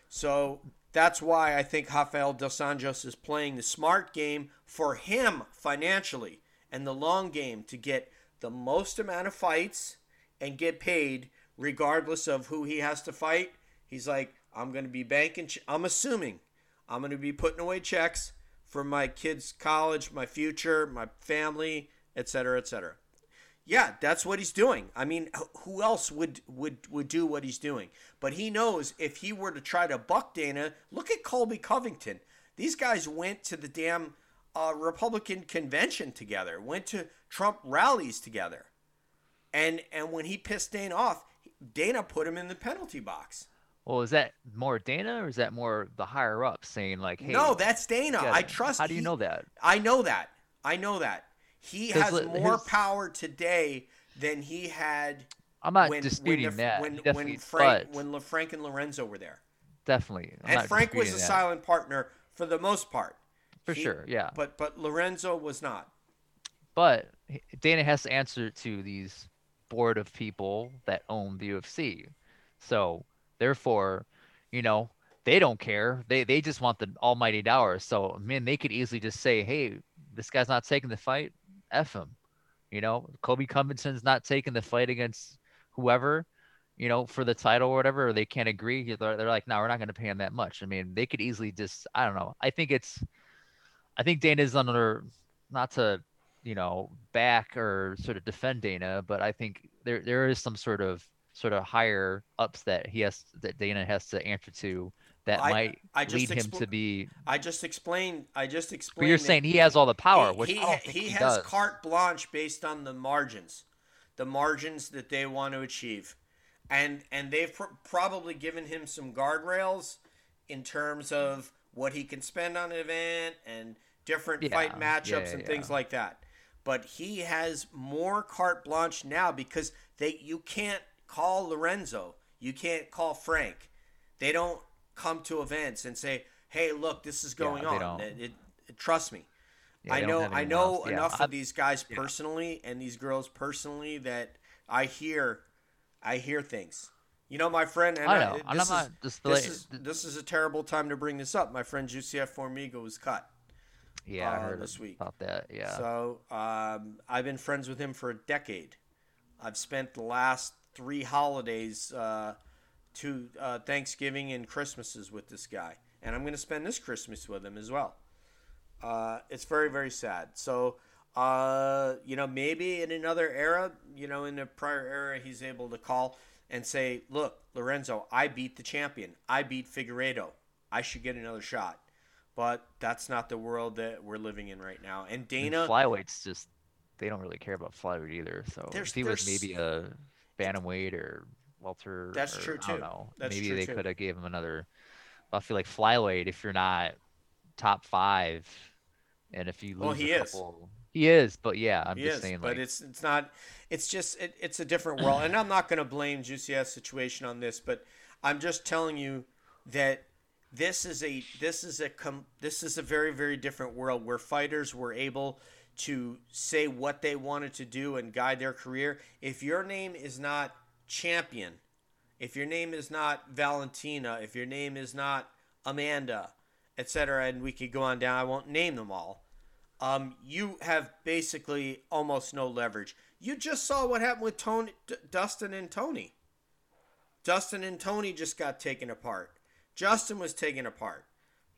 So that's why I think Rafael Dos Anjos is playing the smart game for him financially and the long game to get the most amount of fights and get paid regardless of who he has to fight. He's like, I'm going to be banking. Ch- I'm assuming I'm going to be putting away checks for my kids' college, my future, my family, etc., etc. Yeah, that's what he's doing. I mean, who else would would would do what he's doing? But he knows if he were to try to buck Dana, look at Colby Covington. These guys went to the damn uh, Republican convention together, went to Trump rallies together, and and when he pissed Dana off, Dana put him in the penalty box. Well, is that more Dana or is that more the higher up saying like, "Hey"? No, that's Dana. I trust. How do you he, know that? I know that. I know that. He has his, more his, power today than he had. I'm not when, disputing when that. When, when Frank, when Frank and Lorenzo were there. Definitely. I'm and Frank was a that. silent partner for the most part. For he, sure, yeah. But but Lorenzo was not. But Dana has to answer to these board of people that own the UFC. So therefore, you know, they don't care. They they just want the almighty dollar. So man, they could easily just say, Hey, this guy's not taking the fight, F him. You know, Colby Covington's not taking the fight against whoever, you know, for the title or whatever, or they can't agree. They're, they're like, no, we're not going to pay him that much. I mean, they could easily just, I don't know. I think it's, I think Dana's under, not to, you know, back or sort of defend Dana, but I think there there is some sort of sort of higher ups that he has that Dana has to answer to that I, might I lead him to be. I just explained. I just explained. But you're saying he has all the power, he, which he, he, he has does. carte blanche based on the margins, the margins that they want to achieve, and and they've pr- probably given him some guardrails in terms of what he can spend on an event and different yeah, fight matchups yeah, yeah, and things like that. But he has more carte blanche now because they you can't call Lorenzo, you can't call Frank. They don't come to events and say, "Hey, look, this is going yeah, on." It, it, it, trust me. Yeah, I know I know enough of these guys personally and these girls personally that I hear I hear things. You know, my friend, and I know. I, this, is, this, is, this is a terrible time to bring this up. My friend Jussier Formiga was cut. Yeah, uh, I heard this week about that. Yeah. So um, I've been friends with him for a decade. I've spent the last three holidays uh, to uh, Thanksgiving and Christmases with this guy, and I'm going to spend this Christmas with him as well. Uh, it's very very sad. So uh, you know maybe in another era, you know in a prior era, he's able to call and say, "Look, Lorenzo, I beat the champion. I beat Figueiredo. I should get another shot." But that's not the world that we're living in right now. And Dana and flyweights just they don't really care about flyweight either. So if he was maybe a bantamweight or welter. That's or, true too. I don't know. That's maybe they could have gave him another. I feel like flyweight if you're not top five, and if you lose well, he a couple, is. he is. But yeah, I'm he just is, saying. But like, it's it's not. It's just it, it's a different world, and I'm not going to blame Jussier's situation on this, but I'm just telling you that this is a this is a com, this is a very very different world where fighters were able to say what they wanted to do and guide their career. If your name is not champion, if your name is not Valentina, if your name is not Amanda, etc., and we could go on down, I won't name them all. Um, you have basically almost no leverage. You just saw what happened with Tony, D- Dustin and Tony. Dustin and Tony just got taken apart. Justin was taken apart.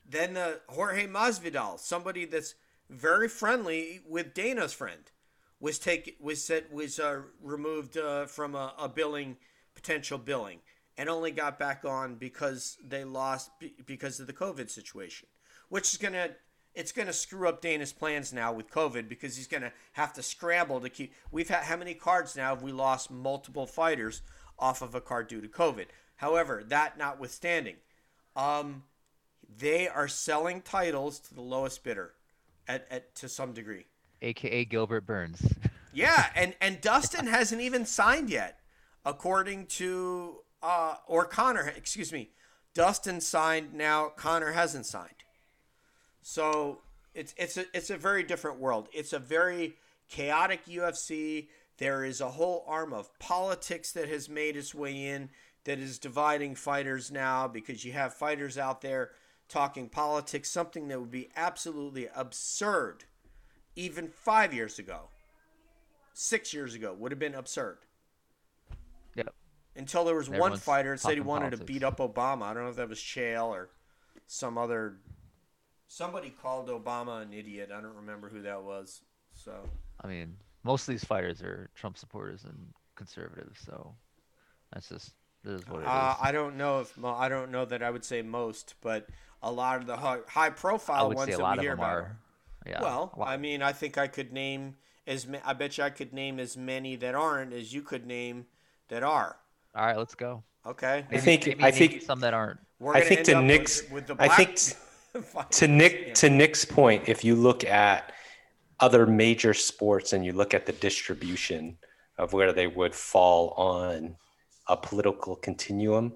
Then the Jorge Masvidal, somebody that's very friendly with Dana's friend, was take was set was uh, removed uh, from a, a, billing potential billing and only got back on because they lost because of the COVID situation, which is gonna it's gonna screw up Dana's plans now with COVID because he's gonna have to scramble to keep. We've had how many cards now have we lost multiple fighters off of a card due to COVID? However, that notwithstanding, um, they are selling titles to the lowest bidder at, at to some degree. AKA Gilbert Burns. yeah, and and Dustin hasn't even signed yet, according to uh or Conor. Excuse me, Dustin signed now. Conor hasn't signed. So it's it's a it's a very different world. It's a very chaotic UFC. There is a whole arm of politics that has made its way in that is dividing fighters now because you have fighters out there talking politics, something that would be absolutely absurd even five years ago. six years ago would have been absurd. Yep. Until there was one fighter that said he wanted to beat up Obama. I don't know if that was Chael or some other. Somebody called Obama an idiot. I don't remember who that was. So I mean, most of these fighters are Trump supporters and conservatives, so that's just this is what it is. uh, I don't know if I don't know that I would say most, but a lot of the high, high I profile ones that lot we hear about. are. Yeah. well, I mean, I think I could name as ma- I bet you I could name as many that aren't as you could name that are. all right, let's go. Okay, I think- Maybe I name think- some that aren't. We're I think to Nick's- with, with the I think fighters. to Nick Yeah. to Nick's point, if you look at other major sports and you look at the distribution of where they would fall on a political continuum,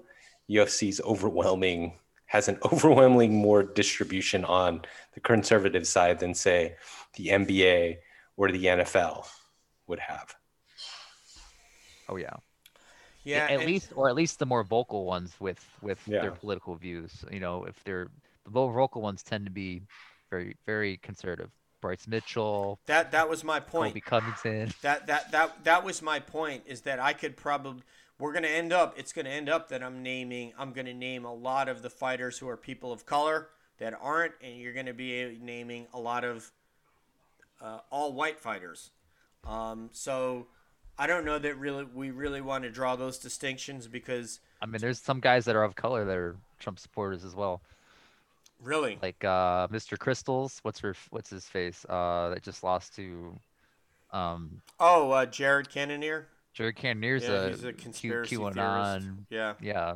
UFC's overwhelming has an overwhelming more distribution on the conservative side than say the NBA or the NFL would have. Oh yeah. yeah, at least or at least the more vocal ones with with Yeah. their political views you know if they're the more vocal ones tend to be very very conservative bryce mitchell that that was my point. Colby covington That that that that was my point is that I could probably we're going to end up it's going to end up that I'm naming I'm going to name a lot of the fighters who are people of color that aren't and you're going to be naming a lot of uh, all white fighters. Um, so I don't know that really we really want to draw those distinctions because i mean there's some guys that are of color that are trump supporters as well. Really? Like uh mr crystals what's her what's his face uh that just lost to um oh uh, Jared Cannonier jared cannonier's yeah a, he's a Q, conspiracy theorist. Qanon yeah. Yeah.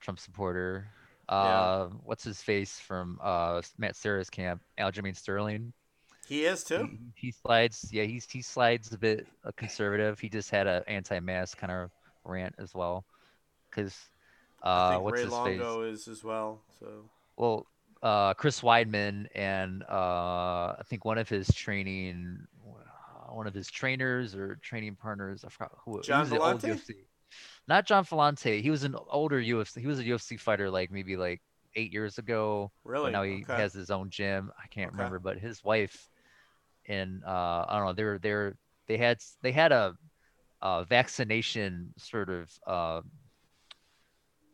Trump supporter. Yeah. uh what's his face from uh matt serra's camp? Aljamain sterling. He is too. He, he slides yeah he's he slides a bit uh, conservative. He just had a anti-mask kind of rant as well. Because uh what's Ray his Longo is as well so. Well uh chris weidman and uh i think one of his training one of his trainers or training partners i forgot who John was the old Villante? UFC. not Gian Villante. he was an older ufc he was a ufc fighter like maybe like eight years ago really now he okay. has his own gym. I can't Okay. remember, but his wife and uh, I don't know. They're they're they had they had a, a vaccination sort of uh,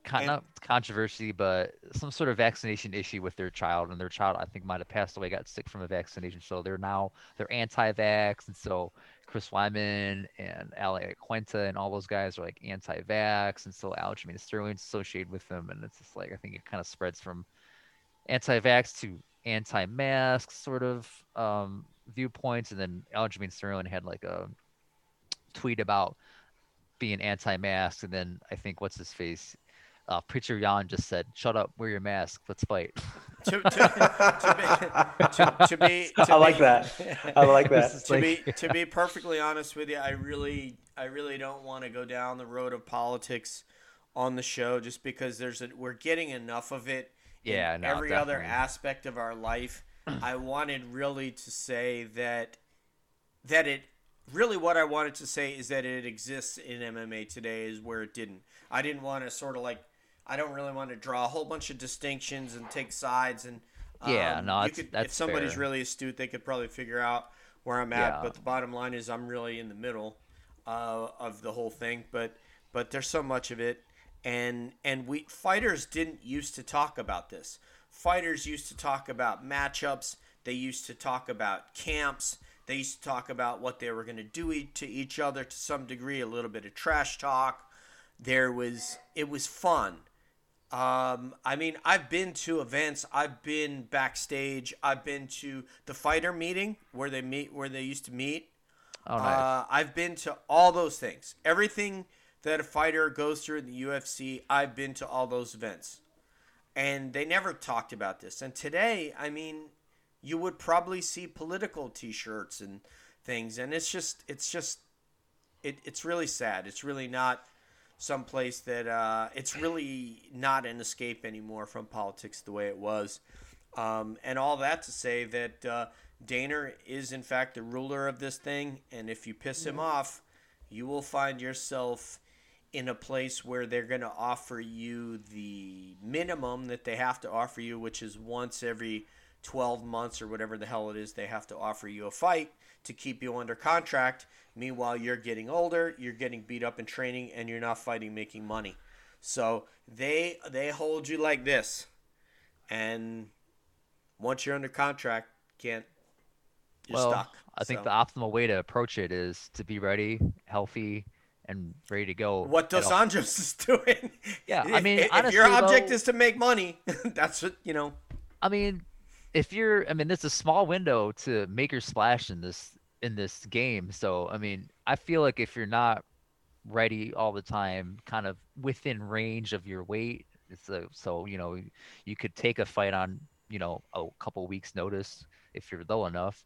con- And- not controversy, but some sort of vaccination issue with their child, and their child I think might have passed away, got sick from a vaccination. So they're now they're anti-vax, and so Chris Weidman and Al Iaquinta and all those guys are like anti-vax, and so Aljamain Sterling's associated with them, and it's just like I think it kind of spreads from anti-vax to anti-mask sort of um, viewpoints, and then Aljamain Sterling had like a tweet about being anti-mask, and then I think what's his face, uh, Petr Yan just said, "Shut up, wear your mask, let's fight." to, to, to be, to, to be to I like be- that. I like that. To like- be to be perfectly honest with you, I really I really don't want to go down the road of politics on the show just because there's a, we're getting enough of it in Yeah, no, every other aspect of our life. I wanted really to say that that it really what I wanted to say is that it exists in MMA today is where it didn't. I didn't want to sort of like I don't really want to draw a whole bunch of distinctions and take sides and Yeah, um, no, that's- could, if somebody's fair. really astute, they could probably figure out where I'm at. Yeah. But the bottom line is, I'm really in the middle uh, of the whole thing. But but there's so much of it, and and we fighters didn't used to talk about this. Fighters used to talk about matchups. They used to talk about camps. They used to talk about what they were going to do e- to each other to some degree. A little bit of trash talk. There was it was fun. Um, I mean, I've been to events. I've been backstage. I've been to the fighter meeting where they meet, where they used to meet. Oh, nice. Uh, I've been to all those things. Everything that a fighter goes through in the UFC, I've been to all those events. And they never talked about this. And today, I mean, you would probably see political t-shirts and things and it's just it's just it, it's really sad. It's really not someplace that uh, it's really not an escape anymore from politics the way it was. Um, and all that to say that uh, Dana is in fact the ruler of this thing, and if you piss him off, you will find yourself in a place where they're going to offer you the minimum that they have to offer you, which is once every 12 months or whatever the hell it is they have to offer you a fight to keep you under contract. Meanwhile, you're getting older, you're getting beat up in training, and you're not fighting making money. So they they hold you like this, and once you're under contract, can't you're well, stuck. I think So- the optimal way to approach it is to be ready, healthy, and ready to go. what at Dos Anjos is doing. Yeah, I mean, if, if your object though- is to make money, that's what you know. I mean, if you're, I mean, there's a small window to make your splash in this in this game. So, I mean, I feel like if you're not ready all the time, kind of within range of your weight, it's a, so you know you could take a fight on you know a couple weeks notice if you're low enough.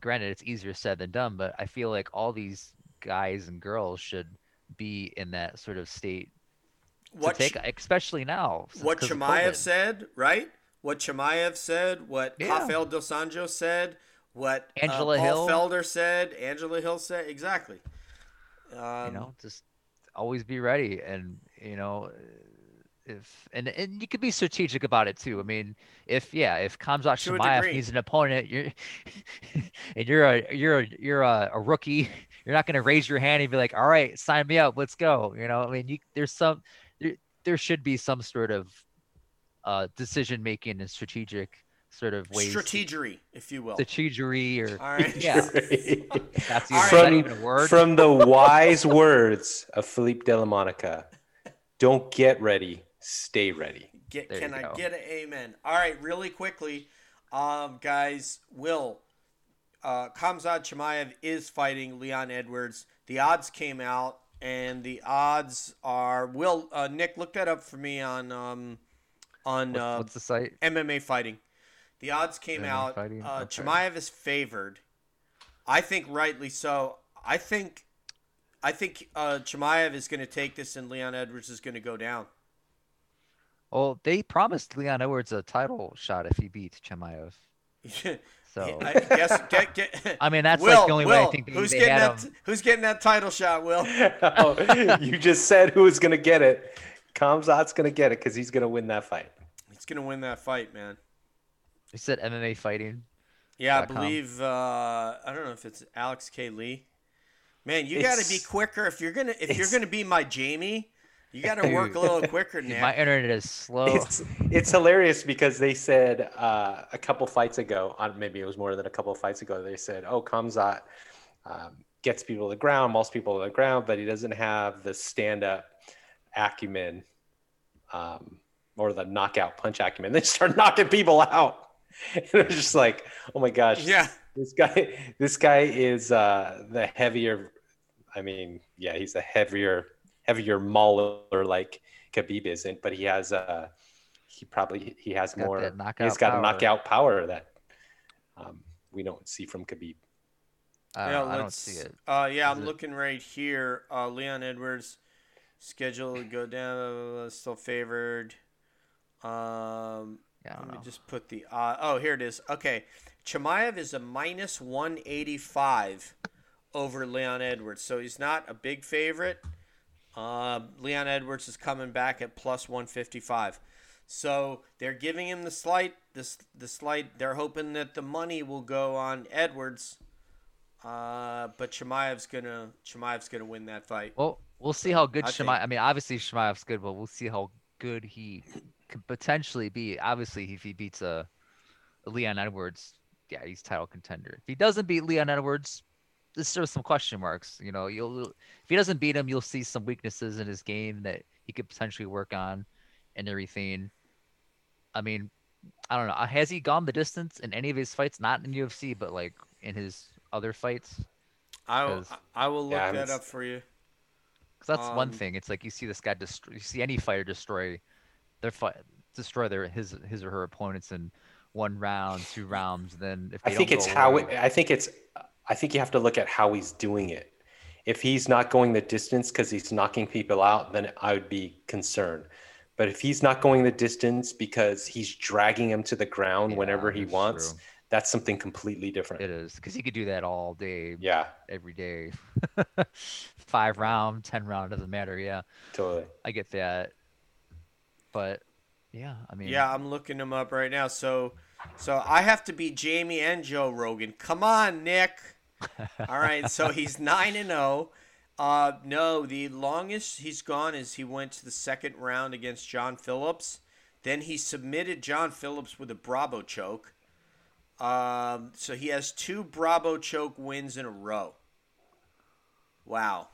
Granted, it's easier said than done, but I feel like all these guys and girls should be in that sort of state What to take, especially now. What of said, right? What Chimaev said, what Yeah. Rafael Dos Anjos said, what uh, Angela Paul Hill. Felder said, Angela Hill said, exactly. Um, you know just always be ready and you know if and and you could be strategic about it too i mean if yeah if Kamzat Chimaev needs an opponent you're and you're a you're a, you're a, a rookie you're not going to raise your hand and be like all right sign me up let's go you know i mean you there's some there, there should be some sort of uh decision making and strategic sort of ways strategery, if you will. strategery or All right. yeah that's All even, right. is that From- even a word From the wise words of Philippe Delamonica, don't get ready, stay ready. Get, There can I go. get an amen? All right, really quickly, um, guys. Will uh, Kamzat Chimaev is fighting Leon Edwards. The odds came out, and the odds are. Will uh, Nick look that up for me on um, on What- uh, what's the site MMA fighting. The odds came MMA out. Fighting? Uh, Okay. Chimaev is favored. I think rightly so. I think, I think uh, Chimaev is going to take this, and Leon Edwards is going to go down. Well, they promised Leon Edwards a title shot if he beats Chimaev. So I guess get, get, I mean, that's Will, like the only way I Will, think they, who's they getting had that? him. Who's getting that title shot? Will. Oh, you just said who was going to get it. Kamzat's going to get it because he's going to win that fight. He's gonna win that fight, man. He said MMA fighting. Yeah, I believe. Uh, I don't know if it's Alex K. Lee. Man, you got to be quicker if you're gonna if you're gonna be my Jamie. You got to work a little quicker, Dude, Nick. my internet is slow. It's it's hilarious because they said uh, a couple fights ago, on maybe it was more than a couple fights ago, they said, "Oh, Kamzat um, gets people to the ground, mauls people to the ground, but he doesn't have the stand-up acumen um, or the knockout punch acumen." They start knocking people out, and it was just like, "Oh my gosh, yeah, this guy this guy is uh the heavier i mean yeah he's a heavier heavier mauler like khabib isn't but he has uh he probably he has Got more that he's knockout got power. a knockout power that um we don't see from khabib Uh, yeah. I don't let's- see it. Uh, yeah, Is I'm it- looking right here. Uh, Leon Edwards scheduled to go down. Still favored. Um, Yeah, Let me know. just put the. Uh, oh, here it is. Okay. Chimaev is a minus 185 over Leon Edwards. So he's not a big favorite. Uh, Leon Edwards is coming back at plus 155. So they're giving him the slight. This the slight. They're hoping that the money will go on Edwards. Uh, but Chimaev's gonna Chimaev's gonna win that fight. Well, we'll see how good I Chimaev. I mean, obviously Chimaev's good, but we'll see how good he could potentially be. Obviously, if he beats a, a Leon Edwards, yeah, he's title contender. If he doesn't beat Leon Edwards, there's still some question marks. You know, you'll if he doesn't beat him, you'll see some weaknesses in his game that he could potentially work on, and everything. I mean, I don't know. uh, Has he gone the distance in any of his fights? Not in UFC, but like in his other fights. I will, 'Cause- I will look Yeah, that up for you. Because that's one Um, thing. It's like you see this guy destroy. You see any fighter destroy their fight, destroy their his his or her opponents in one round, two rounds. Then if i think it's how away- it, i think it's i think you have to look at how he's doing it if he's not going the distance because he's knocking people out then i would be concerned but if he's not going the distance because he's dragging him to the ground Yeah, whenever he wants true. that's something completely different It is because he could do that all day, yeah every day. Five round, ten round doesn't matter. Yeah, totally I get that. But yeah, I mean, Yeah, I'm looking them up right now. So So I have to be Jamie and Joe Rogan. Come on, Nick. All right, so he's nine and zero. Uh, no, the longest he's gone is he went to the second round against John Phillips. Then he submitted John Phillips with a Brabo choke. Um, so he has two Brabo choke wins in a row. Wow.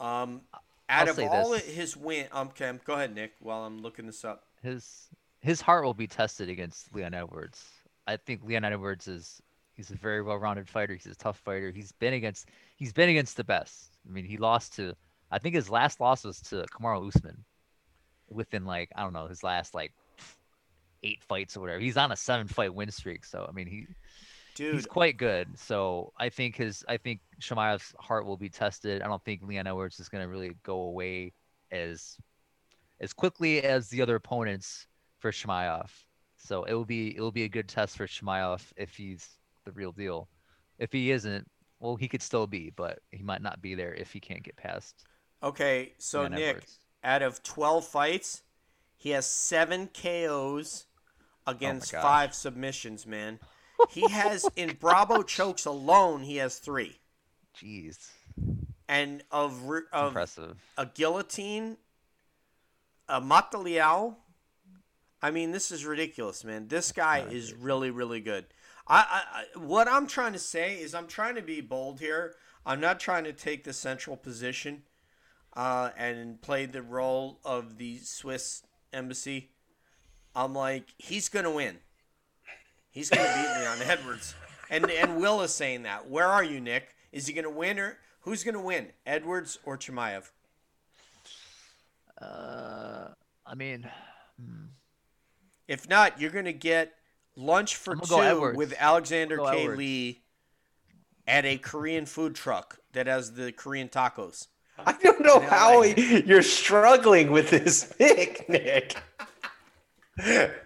Um, out I'll of all this. his win, um, okay, go ahead, Nick. While I'm looking this up. His his heart will be tested against Leon Edwards. I think Leon Edwards is he's a very well-rounded fighter. He's a tough fighter. He's been against he's been against the best. I mean, he lost to I think his last loss was to Kamaru Usman within like I don't know his last like eight fights or whatever. He's on a seven-fight win streak, so I mean he Dude, he's quite good. So I think his I think Chimaev's heart will be tested. I don't think Leon Edwards is going to really go away as as quickly as the other opponents for Chimaev. So it will be it will be a good test for Chimaev if he's the real deal. If he isn't, well, he could still be, but he might not be there if he can't get past. Okay, so Leon Nick, Edwards. out of 12 fights, he has seven KOs oh against gosh. five submissions, man. He has, in Brabo chokes alone, he has three. Jeez, And of, of impressive. a guillotine, a mata leão. I mean, this is ridiculous, man. This guy is really, really good. I, I, I, what I'm trying to say is, I'm trying to be bold here. I'm not trying to take the central position uh, and play the role of the Swiss embassy. I'm like, he's gonna win. He's gonna beat Leon Edwards, and and Will is saying that. Where are you, Nick? Is he gonna win or who's gonna win, Edwards or Chimaev? Uh, I mean, hmm. If not, you're gonna get lunch for two gonna go Edwards. with Alexander I'm gonna go K. Edwards. Lee at a Korean food truck that has the Korean tacos. I don't know how LA. you're struggling with this pick, Nick.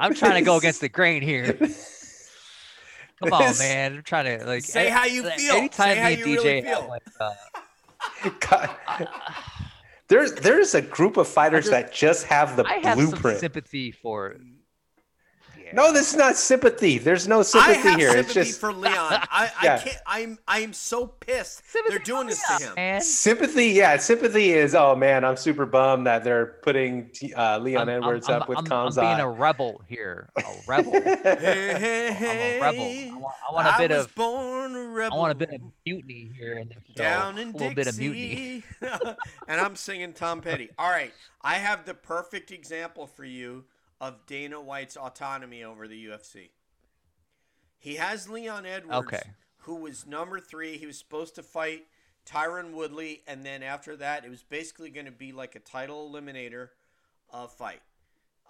I'm trying to go against the grain here. Come on, man. I'm trying to like Say how you feel. Anytime Say how me and you really DJ have, feel. like, uh, There's there's a group of fighters just- that just have the I have some blueprint. sympathy for. Yeah. No, this is not sympathy. There's no I sympathy have here. sympathy It's just for Leon. I, I can't. I'm I'm so pissed. Sympathy They're doing this Leon, to him. Man. sympathy. Yeah, sympathy is. Oh man, I'm super bummed that they're putting uh, Leon I'm- Edwards I'm, up with I'm, I'm being a rebel here. A rebel. Hey, hey, I'm a rebel. I want, I want a bit was of. born a I rebel. want a bit of mutiny here in the show. down in a little bit of mutiny. And I'm singing Tom Petty. All right, I have the perfect example for you of Dana White's autonomy over the UFC. He has Leon Edwards, Okay. who was number three. He was supposed to fight Tyron Woodley, and then after that, it was basically going to be like a title eliminator uh, fight.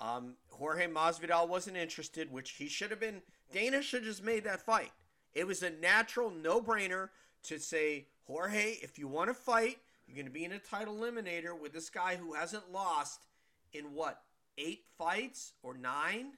Um, Jorge Masvidal wasn't interested, which he should have been. Dana should have just made that fight. It was a natural no-brainer to say, Jorge, if you want to fight, you're going to be in a title eliminator with this guy who hasn't lost in what eight fights or nine,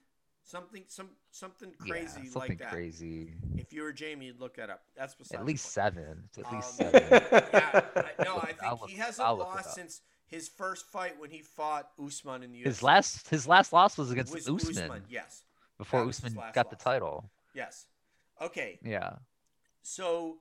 something, some something crazy yeah, like something that. crazy. If you were Jamie, you'd look that up. That's At least point. seven. At least Um, seven. Yeah, I, no, I think he hasn't lost since his first fight when he fought Usman in the UFC. His last his last loss was against Was Usman, yes, before that was his Usman got the title. yes. Okay, Yeah. so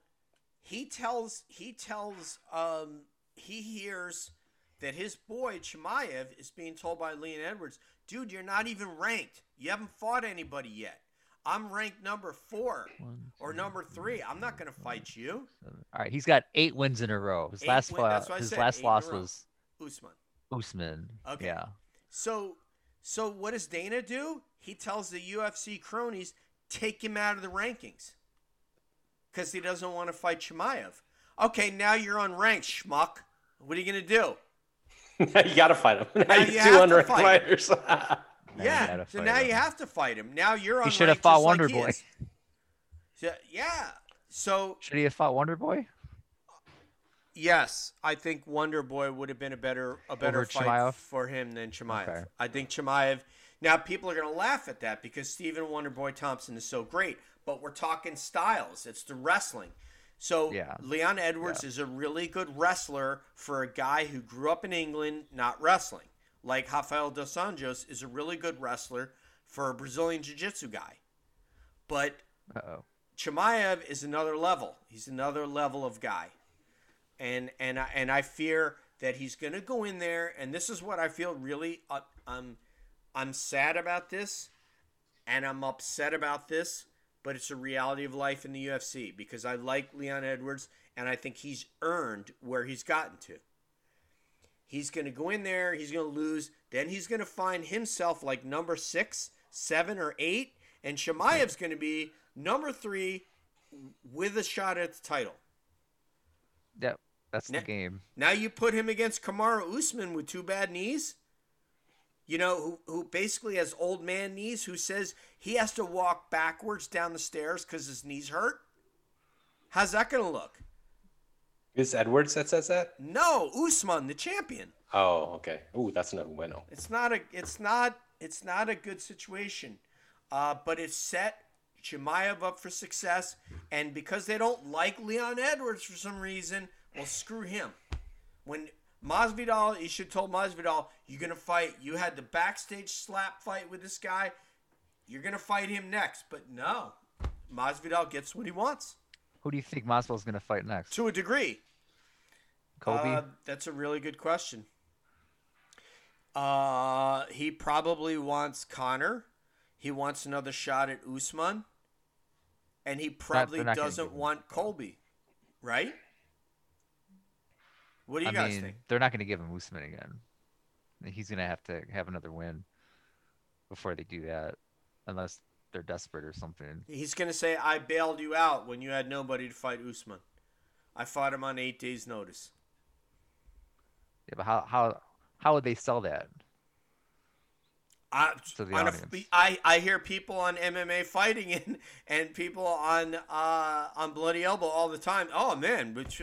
he tells he tells um he hears that his boy Chimaev is being told by Leon Edwards, dude, you're not even ranked. You haven't fought anybody yet. I'm ranked number four One, or number three. I'm not gonna fight you, seven. All right, he's got eight wins in a row. His Eight last win- fi- that's what I his said, last eight in a loss was Usman. Usman. Okay. Yeah. So, so what does Dana do? He tells the UFC cronies take him out of the rankings because he doesn't want to fight Chimaev. Okay, now you're unranked, schmuck. What are you gonna do? you gotta fight him. Now Now you you two unranked fight. fighters. Yeah, so now him. you have to fight him. Now you're unranked. He should have fought just like Wonder Boy. So, yeah. So Should he have fought Wonder Boy? yes, I think Wonder Boy would have been a better a better Over fight Chimaev? for him than Chimaev. Okay. I think Chimaev. Now people are going to laugh at that because Stephen Wonderboy Thompson is so great, but we're talking styles. It's the wrestling. So Yeah. Leon Edwards is a really good wrestler for a guy who grew up in England not wrestling. Like Rafael dos Anjos is a really good wrestler for a Brazilian Jiu-Jitsu guy. But Uh-oh. Chimaev is another level. He's another level of guy, and and I, and I fear that he's going to go in there. And this is what I feel really. Uh, I'm I'm sad about this, and I'm upset about this. But it's a reality of life in the UFC because I like Leon Edwards, and I think he's earned where he's gotten to. He's going to go in there. He's going to lose. Then he's going to find himself like number six, seven, or eight, and Chimaev's going to be number three with a shot at the title. Yep, that's Ne- the game. Now you put him against Kamaru Usman with two bad knees. You know, who, who basically has old man knees, who says he has to walk backwards down the stairs because his knees hurt. How's that going to look? Is Edwards that says that? No, Usman, the champion. Oh, okay. Ooh, that's no bueno. It's not a. It's not. It's not a good situation. Uh, but it's set Chimaev up for success, and because they don't like Leon Edwards for some reason, well, screw him. When Masvidal, you should have told Masvidal, you're gonna fight. You had the backstage slap fight with this guy. You're gonna fight him next, but no, Masvidal gets what he wants Who do you think Masvidal's going to fight next? to a degree. Colby? Uh, that's a really good question. Uh, he probably wants Conor. He wants another shot at Usman, and he probably they're not gonna doesn't want Colby, right? What do you I guys mean, think? they're not going to give him Usman again. He's going to have to have another win before they do that, unless they're desperate or something. He's gonna say, "I bailed you out when you had nobody to fight Usman. I fought him on eight days' notice." Yeah, but how how how would they sell that? I, To the on a- I, I hear people on MMA fighting and, and people on uh, on Bloody Elbow all the time. Oh man, which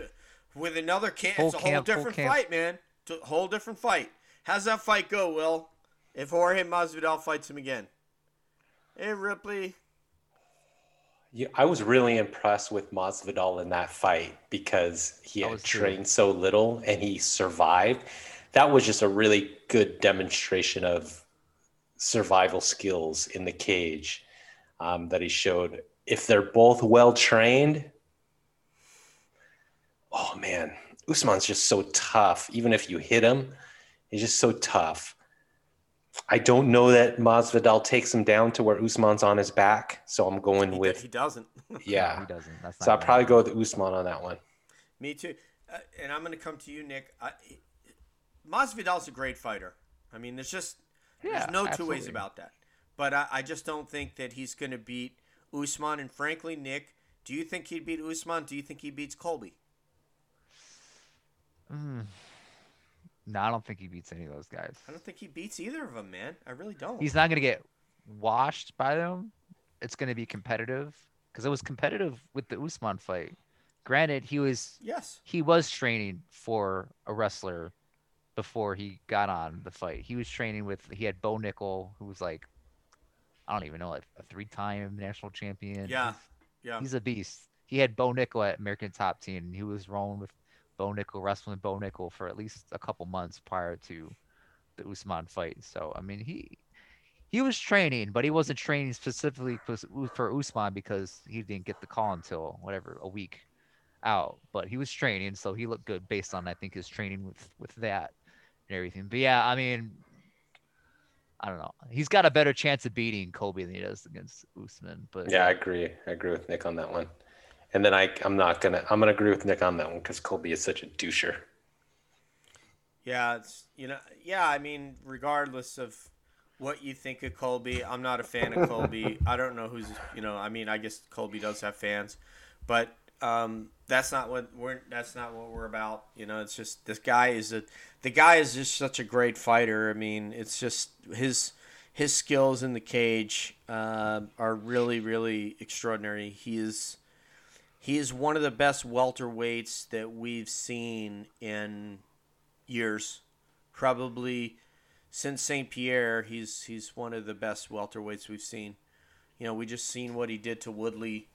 with another camp, Full it's a whole camp, full different camp. fight, man. It's a whole different fight. How's that fight go, Will? If Jorge Masvidal fights him again, hey Ripley, Yeah, I was really impressed with Masvidal in that fight because he had was too. trained so little and he survived. That was just a really good demonstration of survival skills in the cage um, that he showed. If they're both well trained, oh man, Usman's just so tough. Even if you hit him, he's just so tough. I don't know that Masvidal takes him down to where Usman's on his back, so I'm going he, with he doesn't. Yeah. he doesn't. That's So I'll probably go with Usman on that one. Me too. Uh, and I'm going to come to you, Nick. I, Masvidal's a great fighter. I mean, there's just Yeah, there's no two ways about that. But I, I just don't think that he's going to beat Usman. And frankly, Nick, do you think he'd beat Usman? Do you think he beats Colby? Mm. No, I don't think he beats any of those guys. I don't think he beats either of them, man. I really don't. He's not going to get washed by them. It's going to be competitive because it was competitive with the Usman fight. Granted, he was yes. he was training for a wrestler before he got on the fight. He was training with he had Bo Nickal, who was like I don't even know, like a three-time national champion. Yeah. He's- Yeah. He's a beast. He had Bo Nickal at American Top Team, and he was rolling with Bo Nickal, wrestling Bo Nickal for at least a couple months prior to the Usman fight. So I mean, he he was training, but he wasn't training specifically for, Usman because he didn't get the call until whatever a week out. But he was training, so he looked good based on I think his training with with that and everything. But yeah, I mean. I don't know. He's got a better chance of beating Colby than he does against Usman. But Yeah, I agree. I agree with Nick on that one. And then I, I'm not gonna. I'm gonna agree with Nick on that one because Colby is such a doucher. Yeah, it's you know, yeah. I mean, regardless of what you think of Colby, I'm not a fan of Colby. I don't know who's you know. I mean, I guess Colby does have fans, but um, that's not what we're. That's not what we're about. You know, it's just this guy is a. The guy is just such a great fighter. I mean, it's just his his skills in the cage uh, are really really extraordinary. He is he is one of the best welterweights that we've seen in years, probably since Saint Pierre. He's he's one of the best welterweights we've seen. You know, we just seen what he did to Woodley.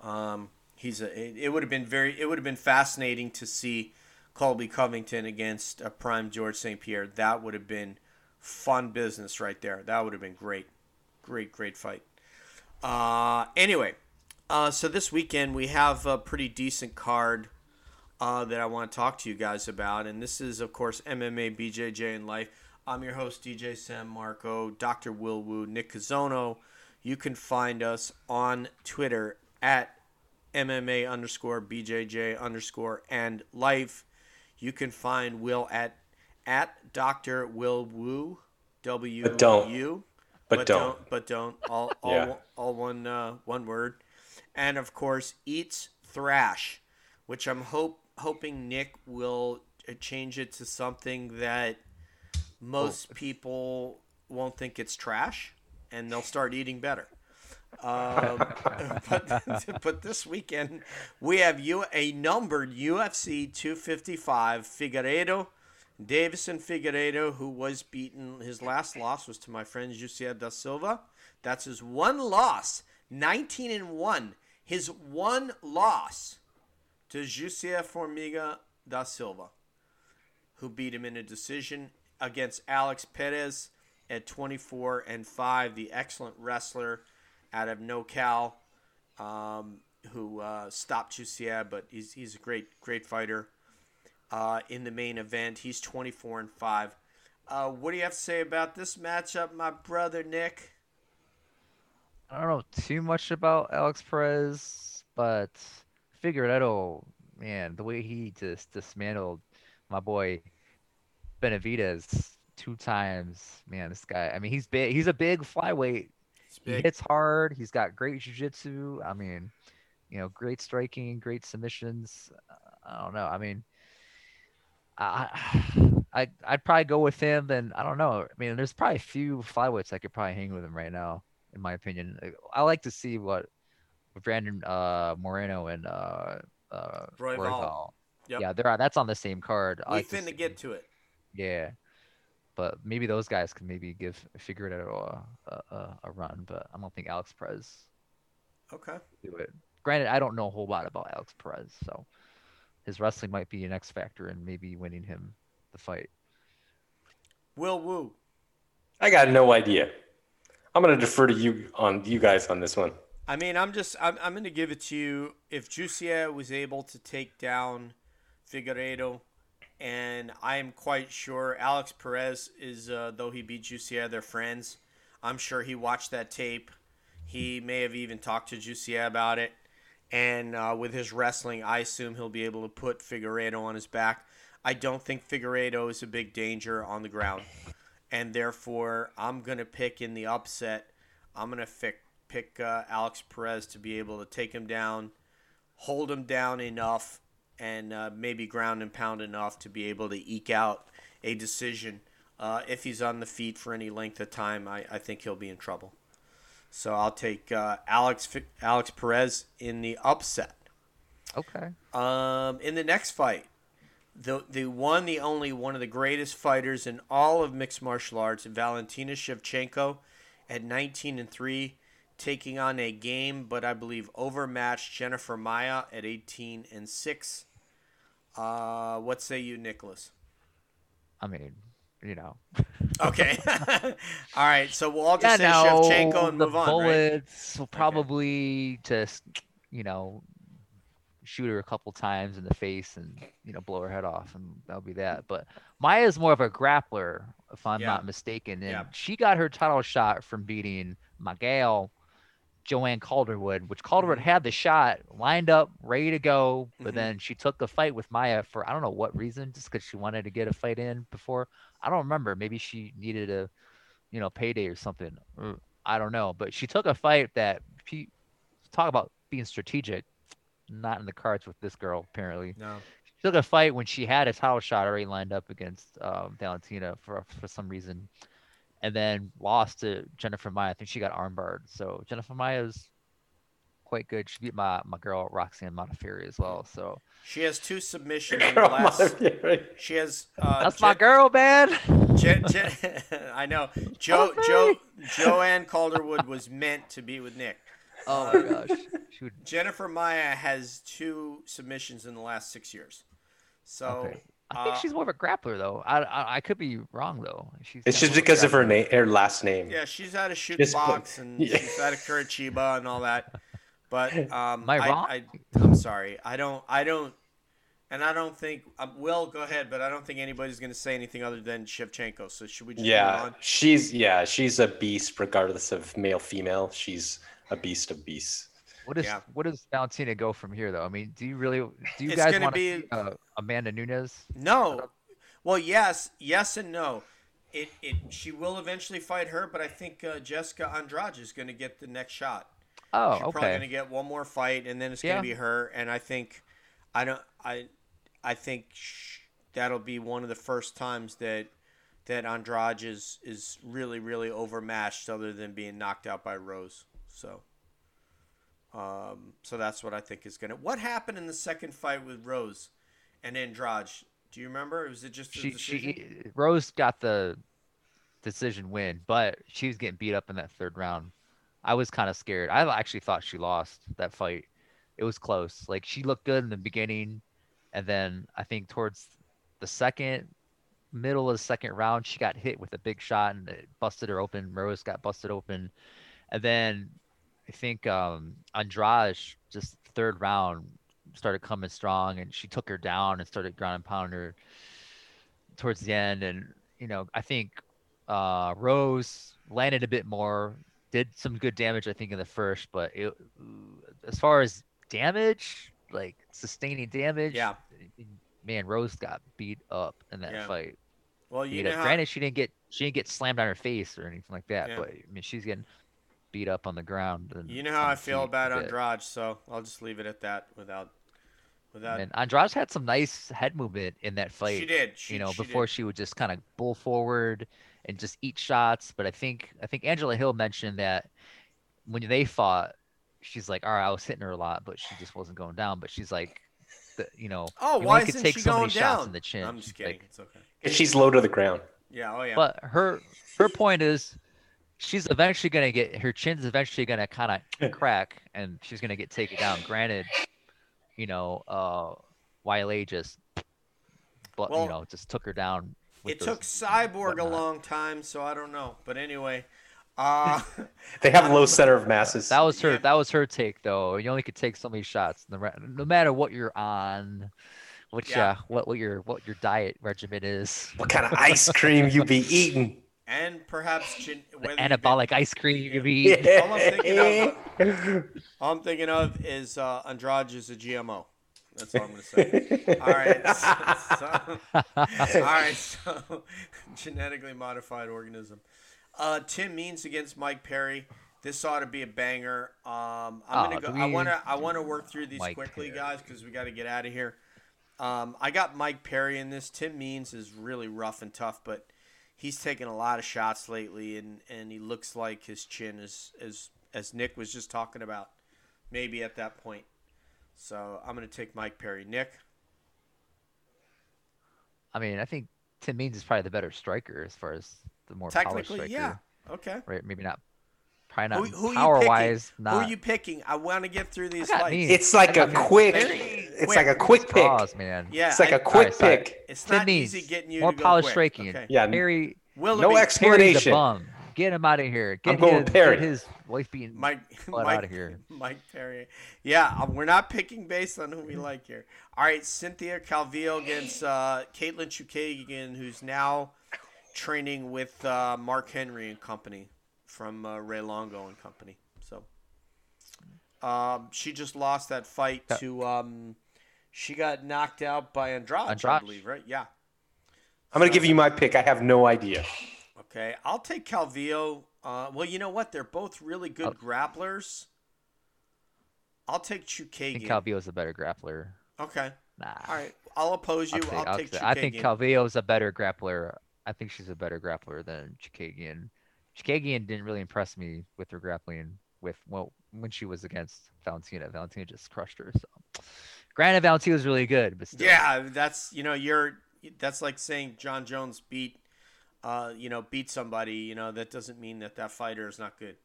Um, he's a. It, it would have been very. It would have been fascinating to see Colby Covington against a prime George St. Pierre. That would have been fun business right there. That would have been great. great, great fight. Uh, anyway, uh, so this weekend we have a pretty decent card uh, that I want to talk to you guys about, and this is of course MMA BJJ and life. I'm your host DJ Sam Marco, Dr. Will Woo, Nick Kazono. You can find us on Twitter at MMA underscore BJJ underscore and life. You can find Will at at Dr. Will Woo W But don't. U. But don't. But don't. All all, Yeah. all one uh, one word. And of course, eats thrash, which I'm hope hoping Nick will uh, change it to something that most people won't think it's trash, and they'll start eating better. Um, but, but this weekend we have you a numbered UFC 255 Figueiredo, Deiveson Figueiredo, who was beaten. His last loss was to my friend Jussier da Silva. That's his one loss, 19 and one. His one loss to Jussier Formiga da Silva, who beat him in a decision against Alex Perez at 24 and 5, the excellent wrestler out of NoCal, um, who uh, stopped Jussier, but he's, he's a great great fighter. Uh, in the main event, he's 24 and 5. Uh, what do you have to say about this matchup, my brother Nick? I don't know too much about Alex Perez, but Figueiredo, oh, man, the way he just dismantled my boy Benavides two times, man, this guy. I mean, he's big. He's a big flyweight. It's He hits hard. He's got great jiu-jitsu. I mean, you know, great striking, great submissions. I don't know. I mean, I, I, I'd probably go with him. Then I don't know. I mean, there's probably a few flyweights I could probably hang with him right now, in my opinion. I like to see what Brandon uh, Moreno and uh, uh, Royval. Royval. Yep. Yeah, they're that's on the same card. I We like to finna see- get to it. yeah, but maybe those guys can maybe give Figueiredo a, a, a, a run. But I don't think Alex Perez Okay. do it. Granted, I don't know a whole lot about Alex Perez, so his wrestling might be an X factor in maybe winning him the fight. Will Woo. I got no idea. I'm gonna defer to you on you guys on this one. I mean, I'm just I'm, I'm going to give it to you. If Jussier was able to take down Figueiredo, and I am quite sure Alex Perez is, uh, though he beat Jussier, they're friends. I'm sure he watched that tape. He may have even talked to Jussier about it. And uh, with his wrestling, I assume he'll be able to put Figueiredo on his back. I don't think Figueiredo is a big danger on the ground. And therefore, I'm going to pick in the upset. I'm going to pick, pick uh, Alex Perez to be able to take him down, hold him down enough, and uh, maybe ground and pound enough to be able to eke out a decision. Uh, if he's on the feet for any length of time, I, I think he'll be in trouble. So I'll take uh, Alex Alex Perez in the upset. Okay. Um, in the next fight, the the one, the only one of the greatest fighters in all of mixed martial arts, Valentina Shevchenko, at 19 and three, taking on a game but I believe overmatched Jennifer Maia at 18 and six. Uh, what say you, Nicholas? I mean, you know, Okay, all right. So we'll all yeah, just say no, Shevchenko and the move on, right? bullets will probably just, you know, shoot her a couple times in the face and you know blow her head off, and that'll be that. But Maia's more of a grappler, if I'm Yeah. not mistaken, and Yeah. she got her title shot from beating Miguel. Joanne Calderwood, which Calderwood Mhm. had the shot lined up, ready to go, but Mhm. then she took the fight with Maia for I don't know what reason, just because she wanted to get a fight in before. I don't remember. Maybe she needed a, you know, payday or something. I don't know. But she took a fight that talk about being strategic, not in the cards with this girl apparently. No. She took a fight when she had a title shot already lined up against um, Valentina for for some reason, and then lost to Jennifer Maia. I think she got armbarred. So Jennifer Maia's quite good. She beat my my girl Roxanne Modafferi as well. So She has two submissions in the last. Modafferi. She has. Uh, that's my girl, man. Jen, Jen, I know. Joe, Joe, Joanne Calderwood was meant to be with Nick. Oh my gosh. She would Jennifer Maia has two submissions in the last six years. So Okay. I think Uh, she's more of a grappler though. I I, I could be wrong though. She's It's just because of her name, her last name. Yeah, she's out of shoot Just put- box and Yeah. she's out of Curitiba and all that. But um, Am I wrong? I, am sorry. I don't. I don't. And I don't think. Um, Will go ahead, but I don't think anybody's going to say anything other than Shevchenko. So should we just move Yeah, on? she's yeah, she's a beast regardless of male female. She's a beast of beasts. What does Yeah. what does Valentina go from here though? I mean, do you really do you It's guys gonna want be- to see uh, Amanda Nunes? No. Well, yes, yes, and no. It it she will eventually fight her, but I think uh, Jessica Andrade is going to get the next shot. Oh, She's probably going to get one more fight, and then it's Yeah. going to be her. And I think, I don't, I, I think sh- that'll be one of the first times that that Andrade is is really really overmatched, other than being knocked out by Rose. So, um, so that's what I think is going to. What happened in the second fight with Rose and Andrade? Do you remember? Was it just She she Rose got the decision win, but she was getting beat up in that third round. I was kind of scared. I actually thought she lost that fight. It was close. Like she looked good in the beginning, and then I think towards the second middle of the second round, she got hit with a big shot and it busted her open. Rose got busted open, and then I think um, Andrade just third round started coming strong, and she took her down and started ground and pounding her towards the end. And you know, I think uh, Rose landed a bit more, did some good damage, I think, in the first, but it, as far as damage, like sustaining damage, Yeah. man, Rose got beat up in that Yeah. fight. Well, you know how, Granted, she didn't get she didn't get slammed on her face or anything like that, Yeah. but I mean, she's getting beat up on the ground. And you know how on I feel about bit. Andrade, so I'll just leave it at that without without. And Andrade had some nice head movement in that fight. she did. She, you know, she before did. she would just kind of bull forward and just eat shots. But I think I think Angela Hill mentioned that when they fought, she's like, all right, I was hitting her a lot, but she just wasn't going down. But she's like, the, you know, Oh, you why only could isn't take she so many going shots down? in the chin. I'm just kidding. like- it's okay. She's low to the ground. Yeah. Oh yeah. But her her point is, she's eventually gonna get her chin's eventually gonna kind of crack, and she's gonna get taken down. Granted, you know, uh, YLA just, but Well, you know, just took her down. it those took Cyborg a long time, so I don't know. But anyway, uh, They have low center of masses. That was her. Yeah. That was her take, though. You only could take so many shots, no, no matter what you're on, which Yeah. uh, what what your what your diet regimen is. what kind of ice cream you be eating? And perhaps gen- The been- anabolic ice cream you be. eating. All I'm thinking of- all I'm thinking of is uh, Andrade is a GMO. That's all I'm gonna say. all right. So, so- all right. So, genetically modified organism. Uh, Tim Means against Mike Perry. This ought to be a banger. Um, I'm Oh, gonna go. do I wanna. I wanna work through these Mike quickly, Perry? guys, because we got to get out of here. Um, I got Mike Perry in this. Tim Means is really rough and tough, but he's taken a lot of shots lately, and, and he looks like his chin is as as Nick was just talking about, maybe at that point. So I'm gonna take Mike Perry. Nick. I mean, I think Tim Means is probably the better striker as far as the more polished Technically, striker. yeah. Okay. Right? Maybe not. Probably not Who, who are you power picking? wise. Who are you picking? I want to get through these got It's like I a mean, quick. very It's like a quick pick. Pause, man. Yeah, It's like I- a quick sorry. pick. It's Tim not Means easy getting you more to polished quick. striking. Okay. Yeah. Perry. Willoughby, No Perry's a explanation. bum. Get him out of here. Get I'm going his, Perry. Get his wife being Mike, Blood Mike, outta here. Mike Perry. Yeah, um, we're not picking based on who we like here. All right, Cynthia Calvillo against uh, Katlyn Chookagian, who's now training with uh, Mark Henry and company from uh, Ray Longo and company. So um, she just lost that fight to. Um, she got knocked out by Andrade, I believe, right? Yeah. I'm gonna give you my pick. I have no idea. Okay, I'll take Calvillo. Uh, well, you know what? They're both really good Oh. grapplers. I'll take I think Chookagian. Calvillo's a better grappler. okay. Nah. All right, I'll oppose you. I'll take, I'll, I'll take take- I think Chookagian. Calvillo's a better grappler. I think she's a better grappler than Chookagian. Chookagian didn't really impress me with her grappling with well when she was against Valentina. Valentina just crushed her. So, granted, was really good, but still. yeah, that's you know you're that's like saying Jon Jones beat, uh, you know, beat somebody. You know that doesn't mean that that fighter is not good.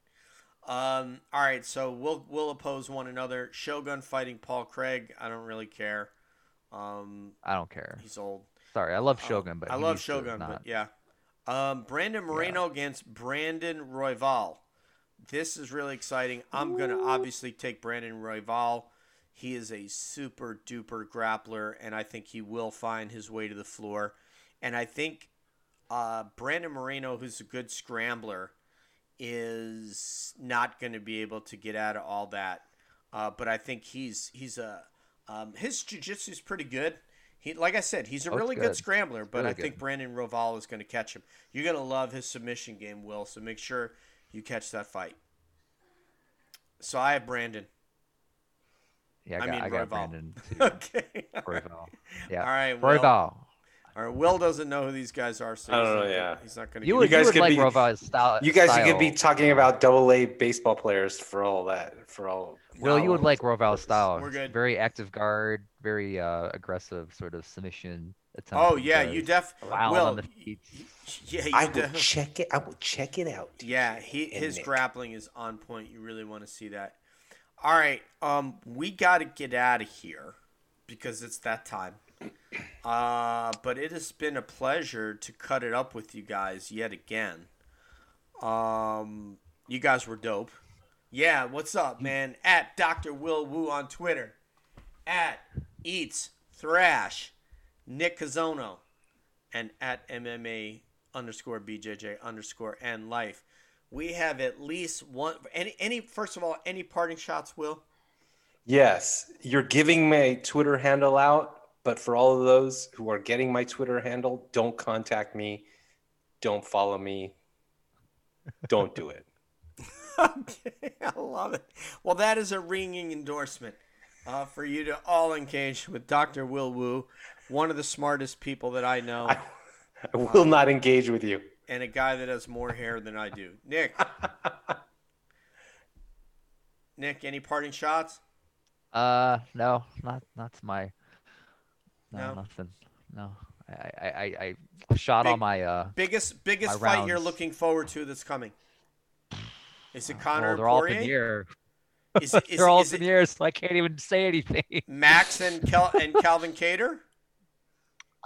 Um, all right, so we'll we'll oppose one another. Shogun fighting Paul Craig. I don't really care. Um, I don't care. he's old. start. I love Shogun, but I love Shogun, but yeah. Um, Brandon Moreno against Brandon Royval. This is really exciting. I'm gonna obviously take Brandon Royval. He is a super duper grappler, and I think he will find his way to the floor. And I think uh, Brandon Moreno, who's a good scrambler, is not going to be able to get out of all that. Uh, but I think he's he's a um, his jiu-jitsu is pretty good. He like I said, he's a Oh, really good. good. scrambler. But Really I think good. Brandon Royval is going to catch him. You're going to love his submission game, Will. So make sure you catch that fight. So I have Brandon. Yeah, I I got, mean, I got Royval. Brandon too. okay. Royval. Yeah. All right. Will. Royval. All right. Will doesn't know who these guys are, so I don't know, not yeah. he's not going to. You You guys you would could like be- Royval's style. You guys could be talking about double A baseball players for all that. For all. Will, you would like Royval's style. We're good. Very active guard, very uh, aggressive sort of submission. Oh yeah, you def. Wild Will. on the feet. Yeah, you I will def- check it. I will check it out. Yeah, he his Nick. grappling is on point. You really want to see that. All right, um, we got to get out of here because it's that time. Uh, but it has been a pleasure to cut it up with you guys yet again. Um, you guys were dope. Yeah, what's up, man? At Dr. Will Wu on Twitter. At Eats Thrash. Nick Kazono. And at MMA underscore BJJ underscore and life. We have at least one. Any, any. First of all, any parting shots, Will? Yes, you're giving my Twitter handle out, but for all of those who are getting my Twitter handle, don't contact me, don't follow me, don't do it. okay, I love it. Well, that is a ringing endorsement uh, for you to all engage with Dr. Will Wu, one of the smartest people that I know, I, I will not engage with you. And a guy that has more hair than I do. Nick. Nick, any parting shots? Uh, no, not not my. No, No? nothing. No, I I I, I shot all Big- my uh. Biggest biggest My fight you're looking forward to that's coming. Is it well, Conor they're all up in Poirier? the air. Is, it- is, they're all is up in it the air, so I can't even say anything. Max and Kel- and Calvin Kattar?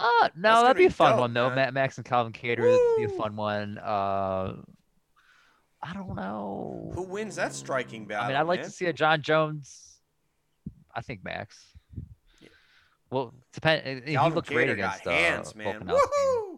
Uh, no, that'd be a fun dope, one though. man. Matt, Max and Calvin Kattar would be a fun one. Uh, I don't know. Who wins that striking battle? I mean, I'd like man? to see a Jon Jones. I think Max. Yeah. Well, depend. He Calvin looked great Kattar got against hands, uh, man. Volkanovski. Woohoo!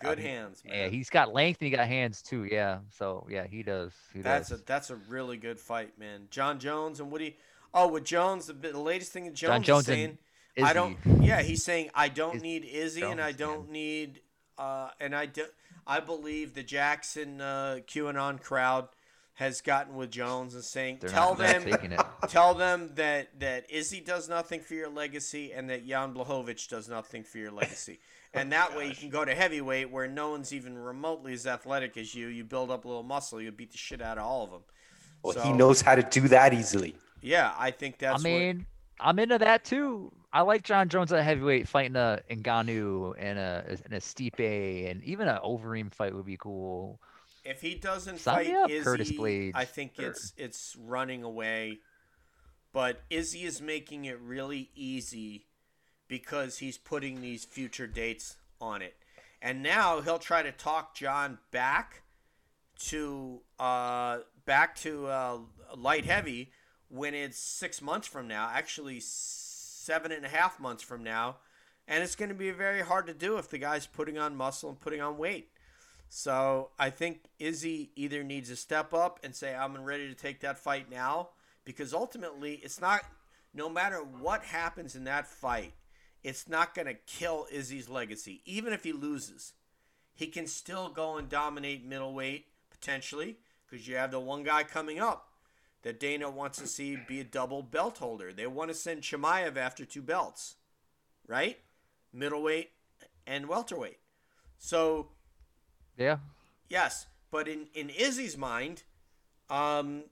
Good Uh, he- hands, man. Yeah, he's got length and he got hands too. Yeah, so yeah, he does. He That's a that's a really good fight, man. Jon Jones and Woody. Oh, with Jones, the, the latest thing that Jones, Jon is Jones saying, and I don't. Yeah, he's saying I don't Iz- need Izzy and I don't man. need. Uh, and I do, I believe the Jackson uh, QAnon crowd has gotten with Jones and saying, They're tell not, them, it. tell them that that Izzy does nothing for your legacy and that Jan Blachowicz does nothing for your legacy. And that way you can go to heavyweight where no one's even remotely as athletic as you. You build up a little muscle, you beat the shit out of all of them. Well, So- he knows how to do that easily. Yeah, I think that's. I mean, I'm into that too. I like Jon Jones at heavyweight fighting a Ngannou and a and a Stipe and even an Overeem fight would be cool. if he doesn't Sign fight Izzy, Curtis Blaydes. I think it's it's running away. But Izzy is making it really easy because he's putting these future dates on it, and now he'll try to talk Jon back to uh back to uh light heavy when it's six months from now actually seven and a half months from now and it's going to be very hard to do if the guy's putting on muscle and putting on weight. So i think izzy either needs to step up and say i'm ready to take that fight now because ultimately it's not no matter what happens in that fight it's not going to kill izzy's legacy. Even if he loses he can still go and dominate middleweight potentially because you have the one guy coming up that Dana wants to see be a double belt holder. They want to send Chimaev after two belts, right? Middleweight and welterweight. So Yeah, yes, but in in Izzy's mind, um,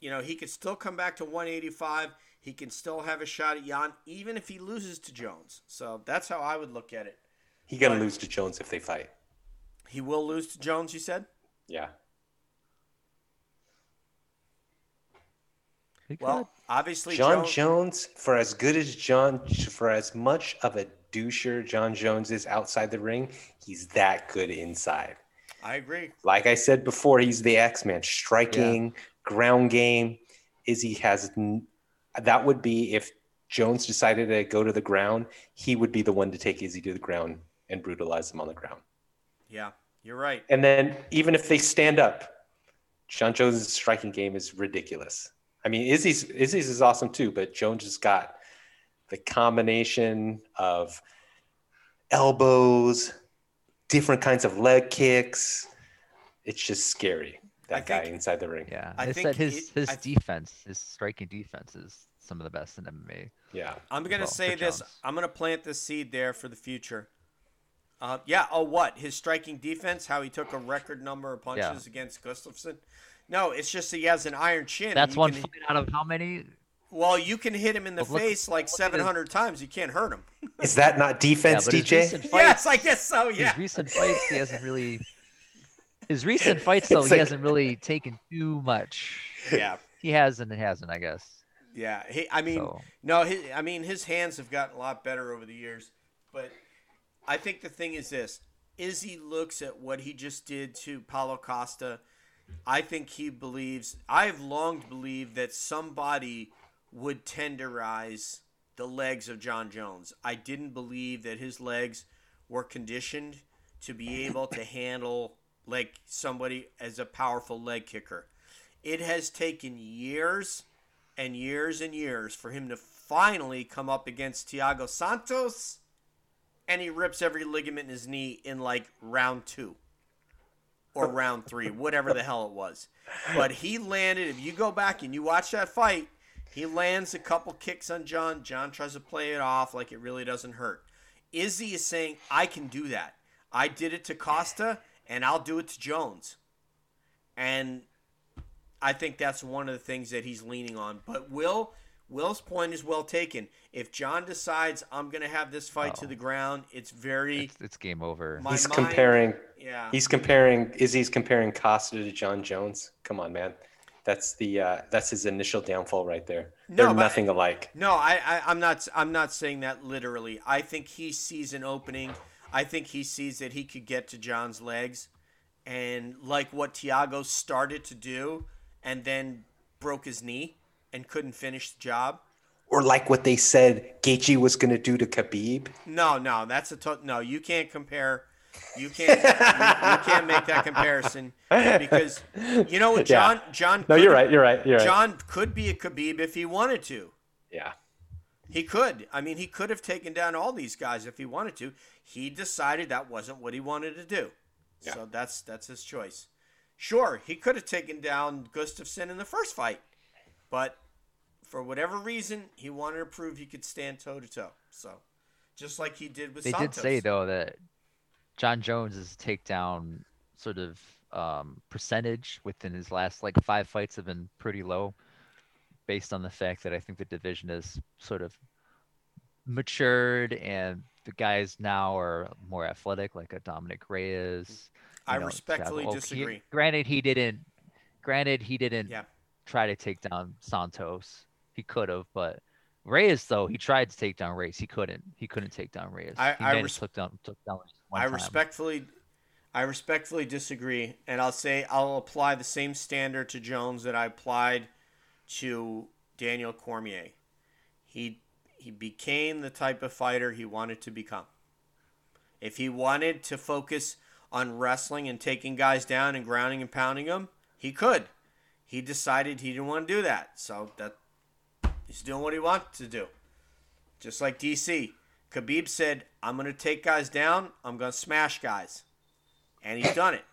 you know he could still come back to 185. He can still have a shot at Jan, even if he loses to Jones. So that's how I would look at it. He gonna Right. lose to Jones if they fight. He will lose to Jones. You said. Yeah. Well, obviously Jon Jones. Jones, for as good as Jon, for as much of a doucher Jon Jones is outside the ring, he's that good inside. I agree. Like I said before, he's the X Man, striking, ground game. Izzy has that would be if Jones decided to go to the ground, he would be the one to take Izzy to the ground and brutalize him on the ground. Yeah, you're right. And then even if they stand up, Jon Jones' striking game is ridiculous. I mean, Izzy's Izzy's is awesome too, but Jones has got the combination of elbows, different kinds of leg kicks. It's just scary. I That guy think- inside the ring. Yeah, I I think said his it- his I- defense, his striking defense is some of the best in MMA. Yeah. I'm gonna Well, say this. Jones. I'm gonna plant this seed there for the future. Uh, yeah. Oh, what his striking defense? How he took a record number of punches Yeah. against Gustafsson? No, it's just he has an iron chin. That's one fight out of how many? Well, you can hit him in the But look- face like look at his- 700 times. You can't hurt him. Is that not defense, yeah, DJ? fights, yes, I guess so. his recent fights, he hasn't really. His recent fights, though, It's he hasn't really taken too much. Yeah. He has and it hasn't, I guess. Yeah. He, I mean, So no. His, I mean, his hands have gotten a lot better over the years, but I think the thing is this: Izzy looks at what he just did to Paulo Costa. I think he believes. I've long believed that somebody would tenderize the legs of Jon Jones. I didn't believe that his legs were conditioned to be able to handle like somebody as a powerful leg kicker. It has taken years and years and years for him to finally come up against Thiago Santos and he rips every ligament in his knee in like round 2 or round 3, whatever the hell it was. But he landed if you go back and you watch that fight, he lands a couple kicks on Jon. Jon tries to play it off like it really doesn't hurt. Izzy is saying, I can do that. I did it to Costa, and I'll do it to Jones. And I think that's one of the things that he's leaning on. But Will, Will's point is well taken. If Jon decides I'm going to have this fight to Oh. the ground, it's very it's, it's game over. He's mind- comparing yeah. he's comparing Izzy's comparing Costa to Jon Jones. Come on, man. That's the uh, that's his initial downfall right there. No, They're but- nothing alike. No, I, I I'm not I'm not saying that literally. I think he sees an opening. I think he sees that he could get to Jon's legs, and like what Thiago started to do, and then broke his knee and couldn't finish the job. Or like what they said Gaethje was going to do to Khabib. No, no, that's a to- no. You can't compare. You can't. you, you can't make that comparison because you know what, Yeah. Jon. Jon. No, could- you're right. You're right. You're right. Jon could be a Khabib if he wanted to. Yeah. He could. I mean, he could have taken down all these guys if he wanted to. He decided that wasn't what he wanted to do. Yeah. So that's that's his choice. Sure, he could have taken down Gustafsson in the first fight, but for whatever reason, he wanted to prove he could stand toe to toe. So, just like he did with They Santos. did say though that Jon Jones's takedown sort of um, percentage within his last like five fights have been pretty low, based on the fact that I think the division is sort of matured and the guys now are more athletic, like a Dominick Reyes. I know, respectfully Thiago- he- disagree. granted, he didn't. Granted, he didn't Yeah. try to take down Santos. He could have, but Reyes though he tried to take down Reyes. He couldn't. He couldn't take down Reyes. I- I res- took down took down I respectfully, I respectfully disagree, and I'll say I'll apply the same standard to Jones that I applied to Daniel Cormier. He he became the type of fighter he wanted to become. If he wanted to focus on wrestling and taking guys down and grounding and pounding them, he could. He decided he didn't want to do that, so that he's doing what he wants to do. Just like DC. Khabib said, I'm going to take guys down. I'm going to smash guys. And he's done it.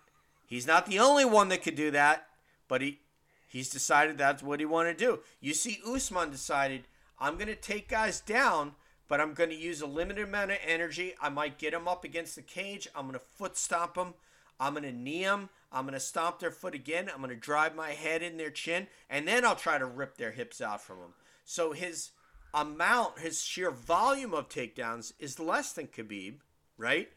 He's not the only one that could do that, but he he's decided that's what he wanted to do. You see, Usman decided, I'm going to take guys down, but I'm going to use a limited amount of energy. I might get them up against the cage. I'm going to foot stomp them. I'm going to knee them. I'm going to stomp their foot again. I'm going to drive my head in their chin, and then I'll try to rip their hips out from them. So his amount, his sheer volume of takedowns is less than Khabib, right?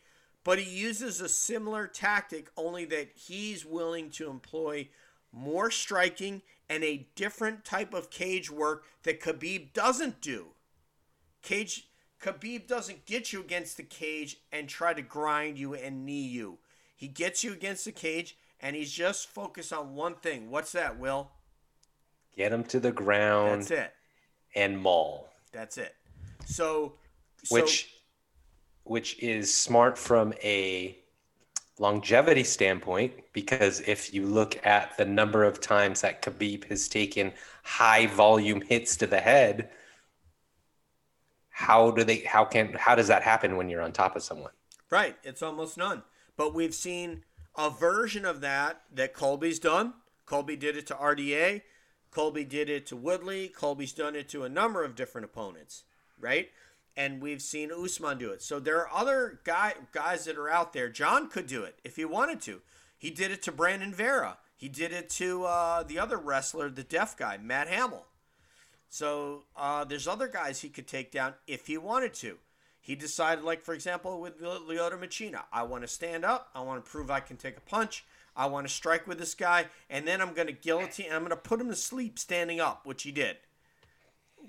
But he uses a similar tactic, only that he's willing to employ more striking and a different type of cage work that Khabib doesn't do. Cage Khabib doesn't get you against the cage and try to grind you and knee you. He gets you against the cage and he's just focused on one thing. What's that, Will? Get him to the ground That's it. And maul, That's it. So, so which which is smart from a longevity standpoint because if you look at the number of times that Khabib has taken high volume hits to the head, how do they how can how does that happen when you're on top of someone? Right, it's almost none. But we've seen a version of that that Colby's done. Colby did it to RDA. Colby did it to Woodley. Colby's done it to a number of different opponents, right? And we've seen Usman do it. So there are other guy guys that are out there. Jon could do it if he wanted to. He did it to Brandon Vera. He did it to uh, the other wrestler, the deaf guy, Matt Hamill. So uh, there's other guys he could take down if he wanted to. He decided, like for example, with Lyoto Machida, I want to stand up. I want to prove I can take a punch. I want to strike with this guy, and then I'm going to guillotine. I'm going to put him to sleep standing up, which he did,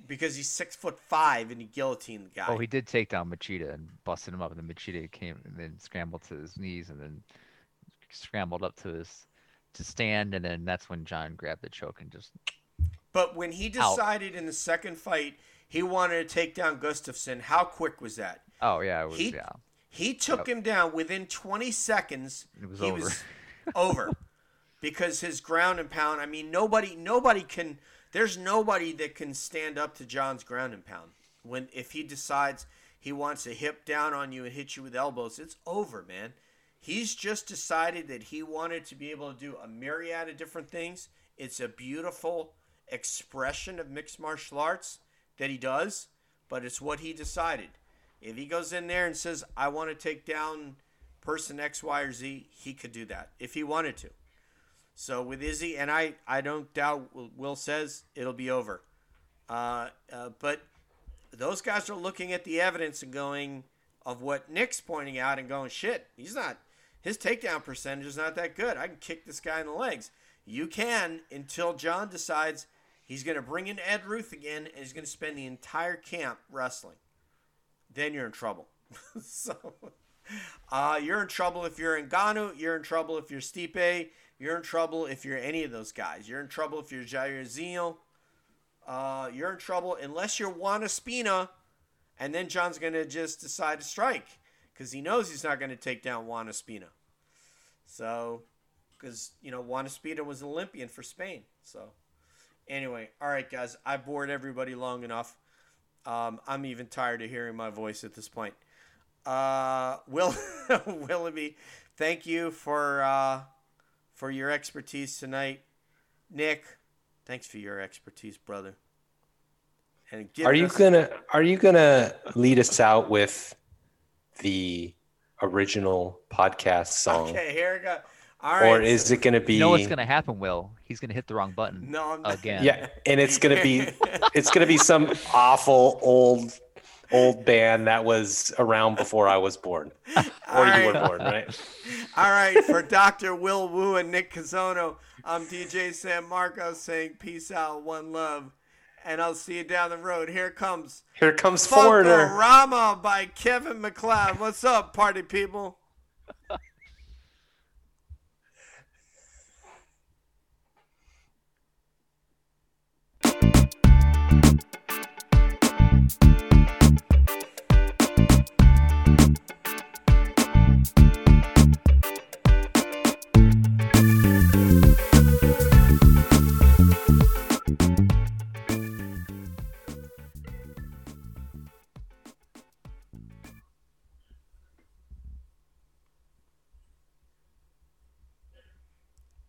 because he's six foot five and he guillotined the guy. Oh, he did take down Machida and busted him up, and then Machida came and then scrambled to his knees and then scrambled up to his to stand, and then that's when Jon grabbed the choke and just But when he Out. decided in the second fight he wanted to take down Gustafsson, how quick was that? oh yeah, it was He yeah. he took him down within 20 seconds. It was he over. was over because his ground and pound. I mean, nobody nobody can. There's nobody that can stand up to Jon's ground and pound. When if he decides he wants to hip down on you and hit you with elbows, it's over, man. He's just decided that he wanted to be able to do a myriad of different things. It's a beautiful expression of mixed martial arts that he does, but it's what he decided. If he goes in there and says, I want to take down person X, Y, or Z, he could do that if he wanted to. So with Izzy, and I, I don't doubt Will says it'll be over. Uh, uh, but those guys are looking at the evidence and going of what Nick's pointing out and going, shit, he's not, his takedown percentage is not that good. I can kick this guy in the legs. You can until Jon decides he's going to bring in Ed Ruth again and he's going to spend the entire camp wrestling. Then you're in trouble. so, uh, you're in trouble if you're Ngannou. You're in trouble if you're Stipe. You're in trouble if you're any of those guys. You're in trouble if you're Jairzinho. Uh, you're in trouble unless you're Juan Espino, and then Jon's going to just decide to strike because he knows he's not going to take down Juan Espino. So, because, you know, Juan Espino was an Olympian for Spain. So, anyway, all right, guys, I bored everybody long enough. Um, I'm even tired of hearing my voice at this point. Uh, Will Willoughby, thank you for uh, for your expertise tonight. Nick, thanks for your expertise, brother. And Are you us- gonna Are you gonna lead us out with the original podcast song, Okay, here we go. All right. or is it gonna be? You know what's gonna happen, Will? He's gonna hit the wrong button No, I'm not. again. Yeah, and it's gonna be it's gonna be some awful old old band that was around before I was born, All or you were born, right? All right, for Dr. Will Wu and Nick Kazono, I'm DJ San Marco saying peace out, one love, and I'll see you down the road. Here comes Here comes Foreigner. Rama by Kevin MacLeod. What's up, party people?